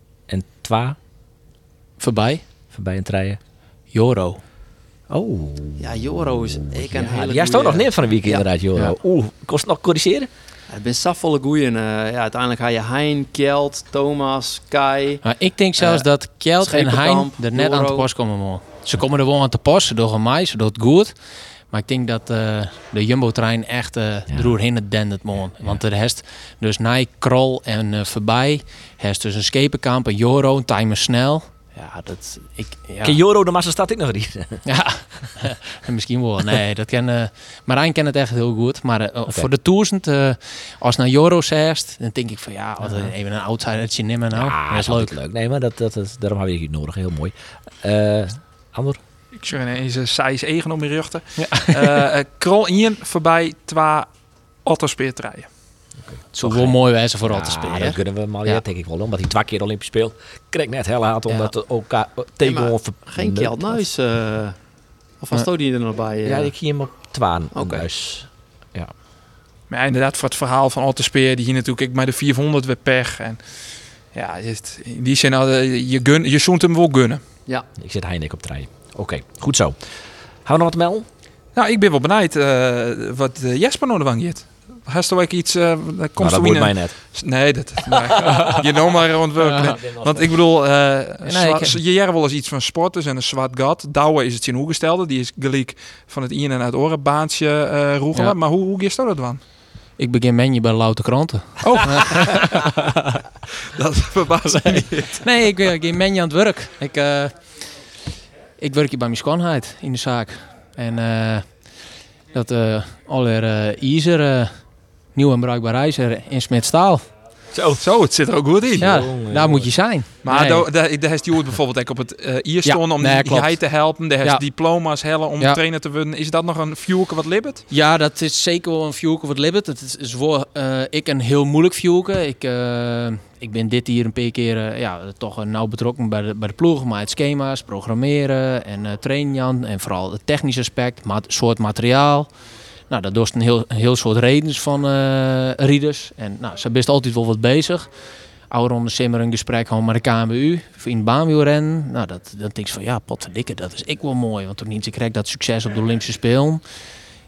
Speaker 3: 2
Speaker 5: Voorbij.
Speaker 3: voorbij een treien.
Speaker 5: Joro.
Speaker 3: Oh.
Speaker 6: Ja, Joro is ik een
Speaker 3: Ja,
Speaker 6: hele
Speaker 3: jij staat nog neer van een week
Speaker 6: Ja.
Speaker 3: inderdaad, Joro.
Speaker 5: Ja.
Speaker 3: Oeh, kost het nog corrigeren?
Speaker 6: Het zijn safvolle goeien. eh, ja, uiteindelijk ga je Hein, Kjeld, Thomas, Kai.
Speaker 5: Maar ik denk zelfs
Speaker 6: Eh,
Speaker 5: dat Kjeld en Hein er net aan te pas komen. man. Ze komen er wel aan te pas, ze doen mij, ze doen het goed. Maar ik denk dat eh, de Jumbo-trein echt uh, droer heen het dendert. Want er heeft dus Nij, Krol en eh, voorbij. heeft dus een Schepenkamp, een Joro, een timer snel. Ja, dat... Ik, ja.
Speaker 3: Ken Joro de massa staat ik nog niet.
Speaker 5: Ja, misschien wel. Nee, dat ken. eh Marijn kent het echt heel goed. Maar eh, voor de toerzend, eh als naar Joro zegt, dan denk ik van ja, wat een- even een outsidertje nemen nou.
Speaker 3: Ja,
Speaker 5: dat is leuk.
Speaker 3: leuk. Nee, maar dat, dat, dat, daarom hebben we het nodig. Heel mooi. Eh Ander?
Speaker 4: Ik zeg ineens een size 1 om je rugte. Eh, eh, Krol in voorbij twee Otterspeer treien.
Speaker 5: Het zou wel mooi wezen voor
Speaker 3: ja,
Speaker 5: al te spelen.
Speaker 3: dat kunnen we maar
Speaker 5: Ja.
Speaker 3: ja. denk ik wel. Omdat hij twee keer Olympisch speelt. Kreeg net heel hard
Speaker 5: Ja.
Speaker 3: omdat het ook tegen
Speaker 6: maar
Speaker 3: ver-
Speaker 6: Geen Kjeld Nuis. eh of was
Speaker 5: Nee.
Speaker 6: die er nog bij? eh?
Speaker 3: Ja, ik zie hem op twaan.
Speaker 6: Oké.
Speaker 4: Maar ja, inderdaad, voor het verhaal van Otterspeer, die hier natuurlijk ik bij de 400 weer pech. En ja, in die zin, eh, je, gun, je zoent hem wel gunnen.
Speaker 6: ja.
Speaker 3: ik zit Heinek op trein. Oké, goed zo. We nog wat melden?
Speaker 4: Nou, ik ben wel benieuwd eh, wat eh, Jesper nou ervan gaat. Hast ook iets... eh daar
Speaker 3: Nou,
Speaker 4: komt
Speaker 3: dat moet mij net.
Speaker 4: Nee, dat... Je nou maar rond.
Speaker 5: Ja.
Speaker 4: nee. Want ik bedoel, eh
Speaker 5: ik-
Speaker 4: je jaren wel eens iets van sporters en een zwart gat. Douwe is het zien hoegestelde. Die is gelijk van het in en uit oren baantje eh roegelen.
Speaker 5: Ja.
Speaker 4: Maar hoe, hoe gist dat dan?
Speaker 5: Ik begin menje bij Louter Kranten.
Speaker 4: Dat verbaast niet.
Speaker 5: Nee, ik ben geen menje aan het werk. Ik, eh, ik werk hier bij mijn in de zaak. En eh, dat uh, aller eh ijzer, eh, nieuw en bruikbaar ijzer in Smitstaal.
Speaker 3: Zo.
Speaker 4: Zo, het zit er ook goed in.
Speaker 5: Ja,
Speaker 3: jongen,
Speaker 5: daar
Speaker 3: jongen.
Speaker 5: moet je zijn.
Speaker 4: Maar
Speaker 5: Nee.
Speaker 4: daar, daar, daar heeft Joert bijvoorbeeld ook op het eh hier
Speaker 5: Ja,
Speaker 4: om
Speaker 5: nee,
Speaker 4: die jij te helpen. Daar heeft
Speaker 5: Ja.
Speaker 4: diploma's hellen om
Speaker 5: Ja.
Speaker 4: trainer te worden. Is dat nog een vuurke wat libbet?
Speaker 5: Ja, dat is zeker wel een vuurke wat libbet. Het is, is voor eh, ik een heel moeilijk vuurke. Ik, eh, ik ben dit hier een paar keer ja, toch nauw betrokken bij de, bij de ploeg. Maar het schema's, programmeren en eh trainen. En vooral het technische aspect, ma soort materiaal. Nou, dat doet een heel, een heel soort redens van eh rieders. En nou, ze best altijd wel wat bezig. Oude ronde simmer een gesprek gewoon met de KMU in baanwielrennen. Nou, dat, dan denk ik van ja, potverdikke, dat is ik wel mooi. Want toen niet ik krijg dat succes op de Olympische Spelen.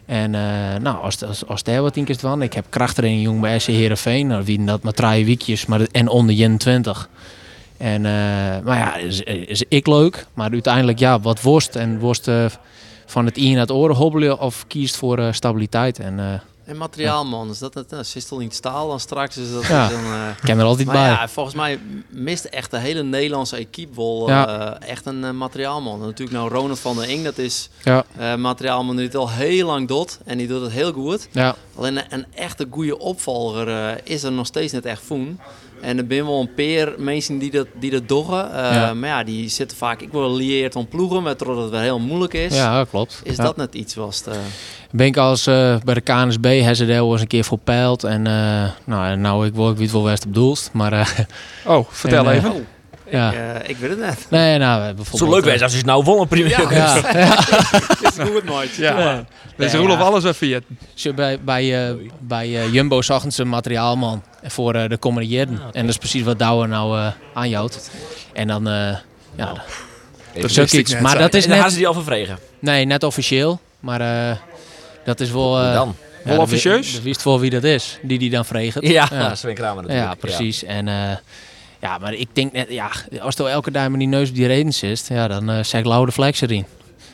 Speaker 5: En eh, nou, als, als, als daar wat in is van. Ik heb krachttraining jong bij SC Heerenveen. Nou, wie dat maar drie weekjes, maar en onder 21. En, eh, maar ja, is, is ik leuk. Maar uiteindelijk, ja, wat worst. En worst van het in het oren hobbelen of kiest voor eh, stabiliteit. En eh,
Speaker 6: En materiaal, man. Is dat het? Al niet staal dan straks? Is dat
Speaker 5: Ja.
Speaker 6: dan, eh,
Speaker 5: ik ken er altijd
Speaker 6: maar
Speaker 5: bij.
Speaker 6: ja, volgens mij mist echt de hele Nederlandse equipe wel
Speaker 5: Ja.
Speaker 6: eh, echt een eh, materiaalman. En natuurlijk nou Ronald van der Ing, dat is
Speaker 5: Ja,
Speaker 6: eh materiaalman die het al heel lang doet. En die doet het heel goed.
Speaker 5: ja.
Speaker 6: Alleen een, een echte goede opvolger eh, is er nog steeds net echt voen. En er zijn wel een paar mensen die dat, die dat doggen. Eh,
Speaker 5: Ja.
Speaker 6: Maar ja, die zitten vaak ik wil lieerd om ploegen, met dat het wel heel moeilijk is.
Speaker 5: ja klopt.
Speaker 6: Is
Speaker 5: Ja.
Speaker 6: dat net iets was? Het, eh,
Speaker 5: Ben ik als bij de KNSB hebben ze daar wel eens een keer voor peild. En eh, nou, nou, ik wil ik weet wel waar het op doelst. Maar
Speaker 4: Oh, vertel
Speaker 5: En,
Speaker 4: even.
Speaker 5: Ja.
Speaker 6: eh, ik weet het net.
Speaker 5: Nee, nou, we hebben
Speaker 3: Zo
Speaker 5: bijvoorbeeld...
Speaker 3: leuk wees als je nou vol een primeur
Speaker 5: Ja, ja.
Speaker 6: is goed nooit.
Speaker 4: Ja. Dus
Speaker 5: Ja,
Speaker 4: Roelof
Speaker 5: ja.
Speaker 4: alles weer via.
Speaker 5: Bij, bij, eh, bij eh, Jumbo zag ze materiaalman voor eh, de komende jaren. En dat is precies wat Douwe nou eh aanjouwt. En dan, eh ja,
Speaker 4: Dat net,
Speaker 5: Maar dat is
Speaker 3: En dan gaan
Speaker 5: net,
Speaker 3: ze die al vervregen.
Speaker 5: nee, net officieel. Maar eh, dat is wel... eh,
Speaker 3: dan?
Speaker 5: ja,
Speaker 4: Wel officieus?
Speaker 5: Dat wist wel wie dat is, die die dan vreegt.
Speaker 3: Ja,
Speaker 5: Ja.
Speaker 3: Sven Kramer natuurlijk.
Speaker 5: Ja, precies. En eh, ja, maar ik denk net, ja, als je elke dag met die neus op die reden zit, ja, dan eh zeg ik lauwe flex erin.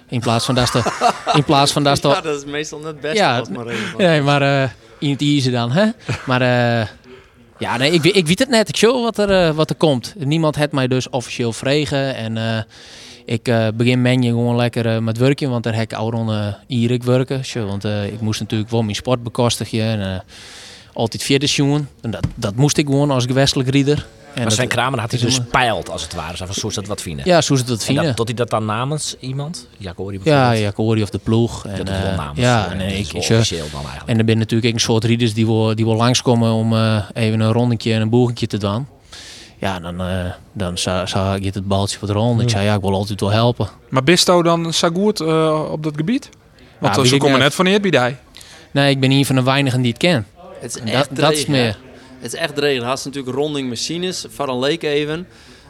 Speaker 5: In plaats van dat de, in plaats van dat de,
Speaker 6: Ja, dat is meestal net het beste
Speaker 5: Ja,
Speaker 6: maar.
Speaker 5: Nee, maar eh in het easy dan, hè? Maar eh, ja, nee, ik, weet- ik weet het net. Ik show wat er, wat er komt. Niemand heeft mij dus officieel vregen. En eh, ik eh, begin menje gewoon lekker met werken, want daar heb ik al uh, Erik werken. Show, want ik moest natuurlijk wel mijn sport bekostigen. En, altijd verder jongen. En dat, dat moest ik gewoon als gewestelijk rieder. En
Speaker 3: Maar Sven Kramer had hij dus peild, als het ware. Zo van, zo is dat wat vinden.
Speaker 5: Ja, zo is het wat
Speaker 3: En
Speaker 5: vinden.
Speaker 3: dat, tot hij dat dan namens iemand? Jacori
Speaker 5: Ja,
Speaker 3: bijvoorbeeld?
Speaker 5: ja, Corrie of de ploeg. En,
Speaker 3: Dat is wel
Speaker 5: eh,
Speaker 3: namens.
Speaker 5: ja,
Speaker 3: eh,
Speaker 5: en ik, ik,
Speaker 3: officieel dan eigenlijk.
Speaker 5: En er zijn natuurlijk ook een soort rieders die wil, die wil langskomen om eh, even een rondetje en een boegentje te doen. Ja, dan, eh dan zou, zou ik het baltje wat rollen. Ik zei, ja, ik wil altijd wel helpen.
Speaker 4: Maar Bisto dan eh, op dat gebied? Want
Speaker 5: Ja,
Speaker 4: ze komen
Speaker 5: net.
Speaker 4: van die.
Speaker 5: Nee, ik ben een van de weinigen die het ken.
Speaker 6: Het is
Speaker 5: En
Speaker 6: echt
Speaker 5: dat, dat is meer.
Speaker 6: Het is echt regel. Had ze natuurlijk ronding machines, van een leek even.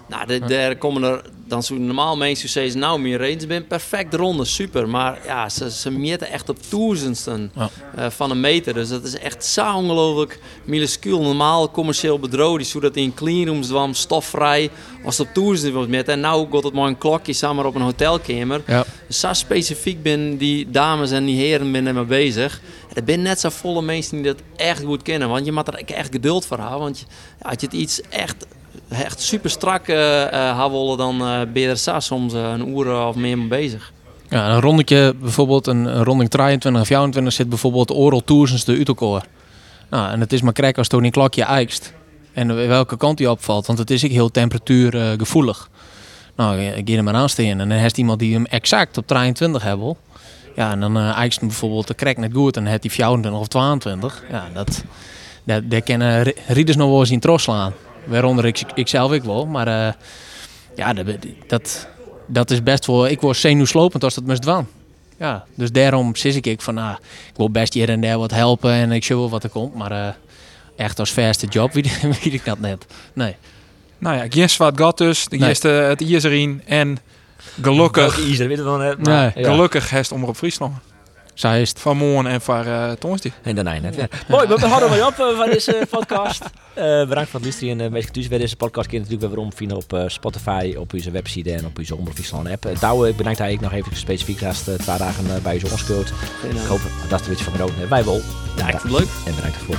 Speaker 6: Nou, de, daar komen er dan zo normaal mensen zeggen, nou, meer. Ze zijn perfect ronde, super. Maar ja, ze, ze meten echt op duizendsten
Speaker 5: Ja.
Speaker 6: eh, van een meter. Dus dat is echt zo ongelooflijk minuscuul. Normaal commercieel bedrijf, die zo dat in cleanrooms kwam, stofvrij, was het op duizenden wordt meten. En nou gaat het maar een klokje samen op een hotelkamer.
Speaker 5: Ja.
Speaker 6: Zo specifiek ben die dames en die heren ben mee bezig. Er zijn net zo volle mensen die dat echt goed kennen. Want je moet er echt geduld voor hebben. Want als je het iets echt, echt super strak willen, dan eh ben zo soms een uur of meer mee bezig.
Speaker 5: Ja, een rondetje, bijvoorbeeld een, ronding 23 of 24 zit bijvoorbeeld oral toersens de utelkoor. Nou, en het is maar krek als toen een klokje eikst. En welke kant die opvalt, want het is ook heel temperatuurgevoelig. nou, ik ga er maar aan staan en dan heeft iemand die hem exact op 23 hebben. Ja, en dan eh eikst hem bijvoorbeeld de krek net goed en dan heeft hij 24 of 22. Ja, dat, dat, daar kunnen ri- rieders nog wel eens in tros slaan. Waaronder ik, ik zelf ik wel, maar eh, ja, dat, dat, dat is best wel... Ik word zenuwslopend als dat moest doen. Ja, dus daarom zit ik ik van, nou, ik wil best hier en daar wat helpen en ik zie wel wat er komt. Maar eh, echt als verste job weet, weet ik dat net. Nee.
Speaker 4: Nou ja, geen zwart gat dus. De
Speaker 5: Nee.
Speaker 4: eerste het erin. En gelukkig,
Speaker 3: Izer, weet het wel net. maar-
Speaker 5: Nee.
Speaker 3: ja.
Speaker 4: gelukkig heeft Omroep Friesland.
Speaker 5: Zij is het.
Speaker 4: Van morgen en van uh, Tonsdag.
Speaker 3: En daarna net. Ja. Mooi, we, we houden mee op uh, van deze podcast. Uh, bedankt voor het luisteren. En uh, thuis bij deze podcast kun je natuurlijk weer vinden op uh, Spotify, op onze website en op onze Omroep Friesland app. Uh, Douwe, bedankt hij ik nog even specifiek naast uh, twee dagen uh, bij onze onschuld. Ik hoop dat er een beetje van genoten Wij wel.
Speaker 6: Ja, ik vond het leuk.
Speaker 3: En bedankt ervoor.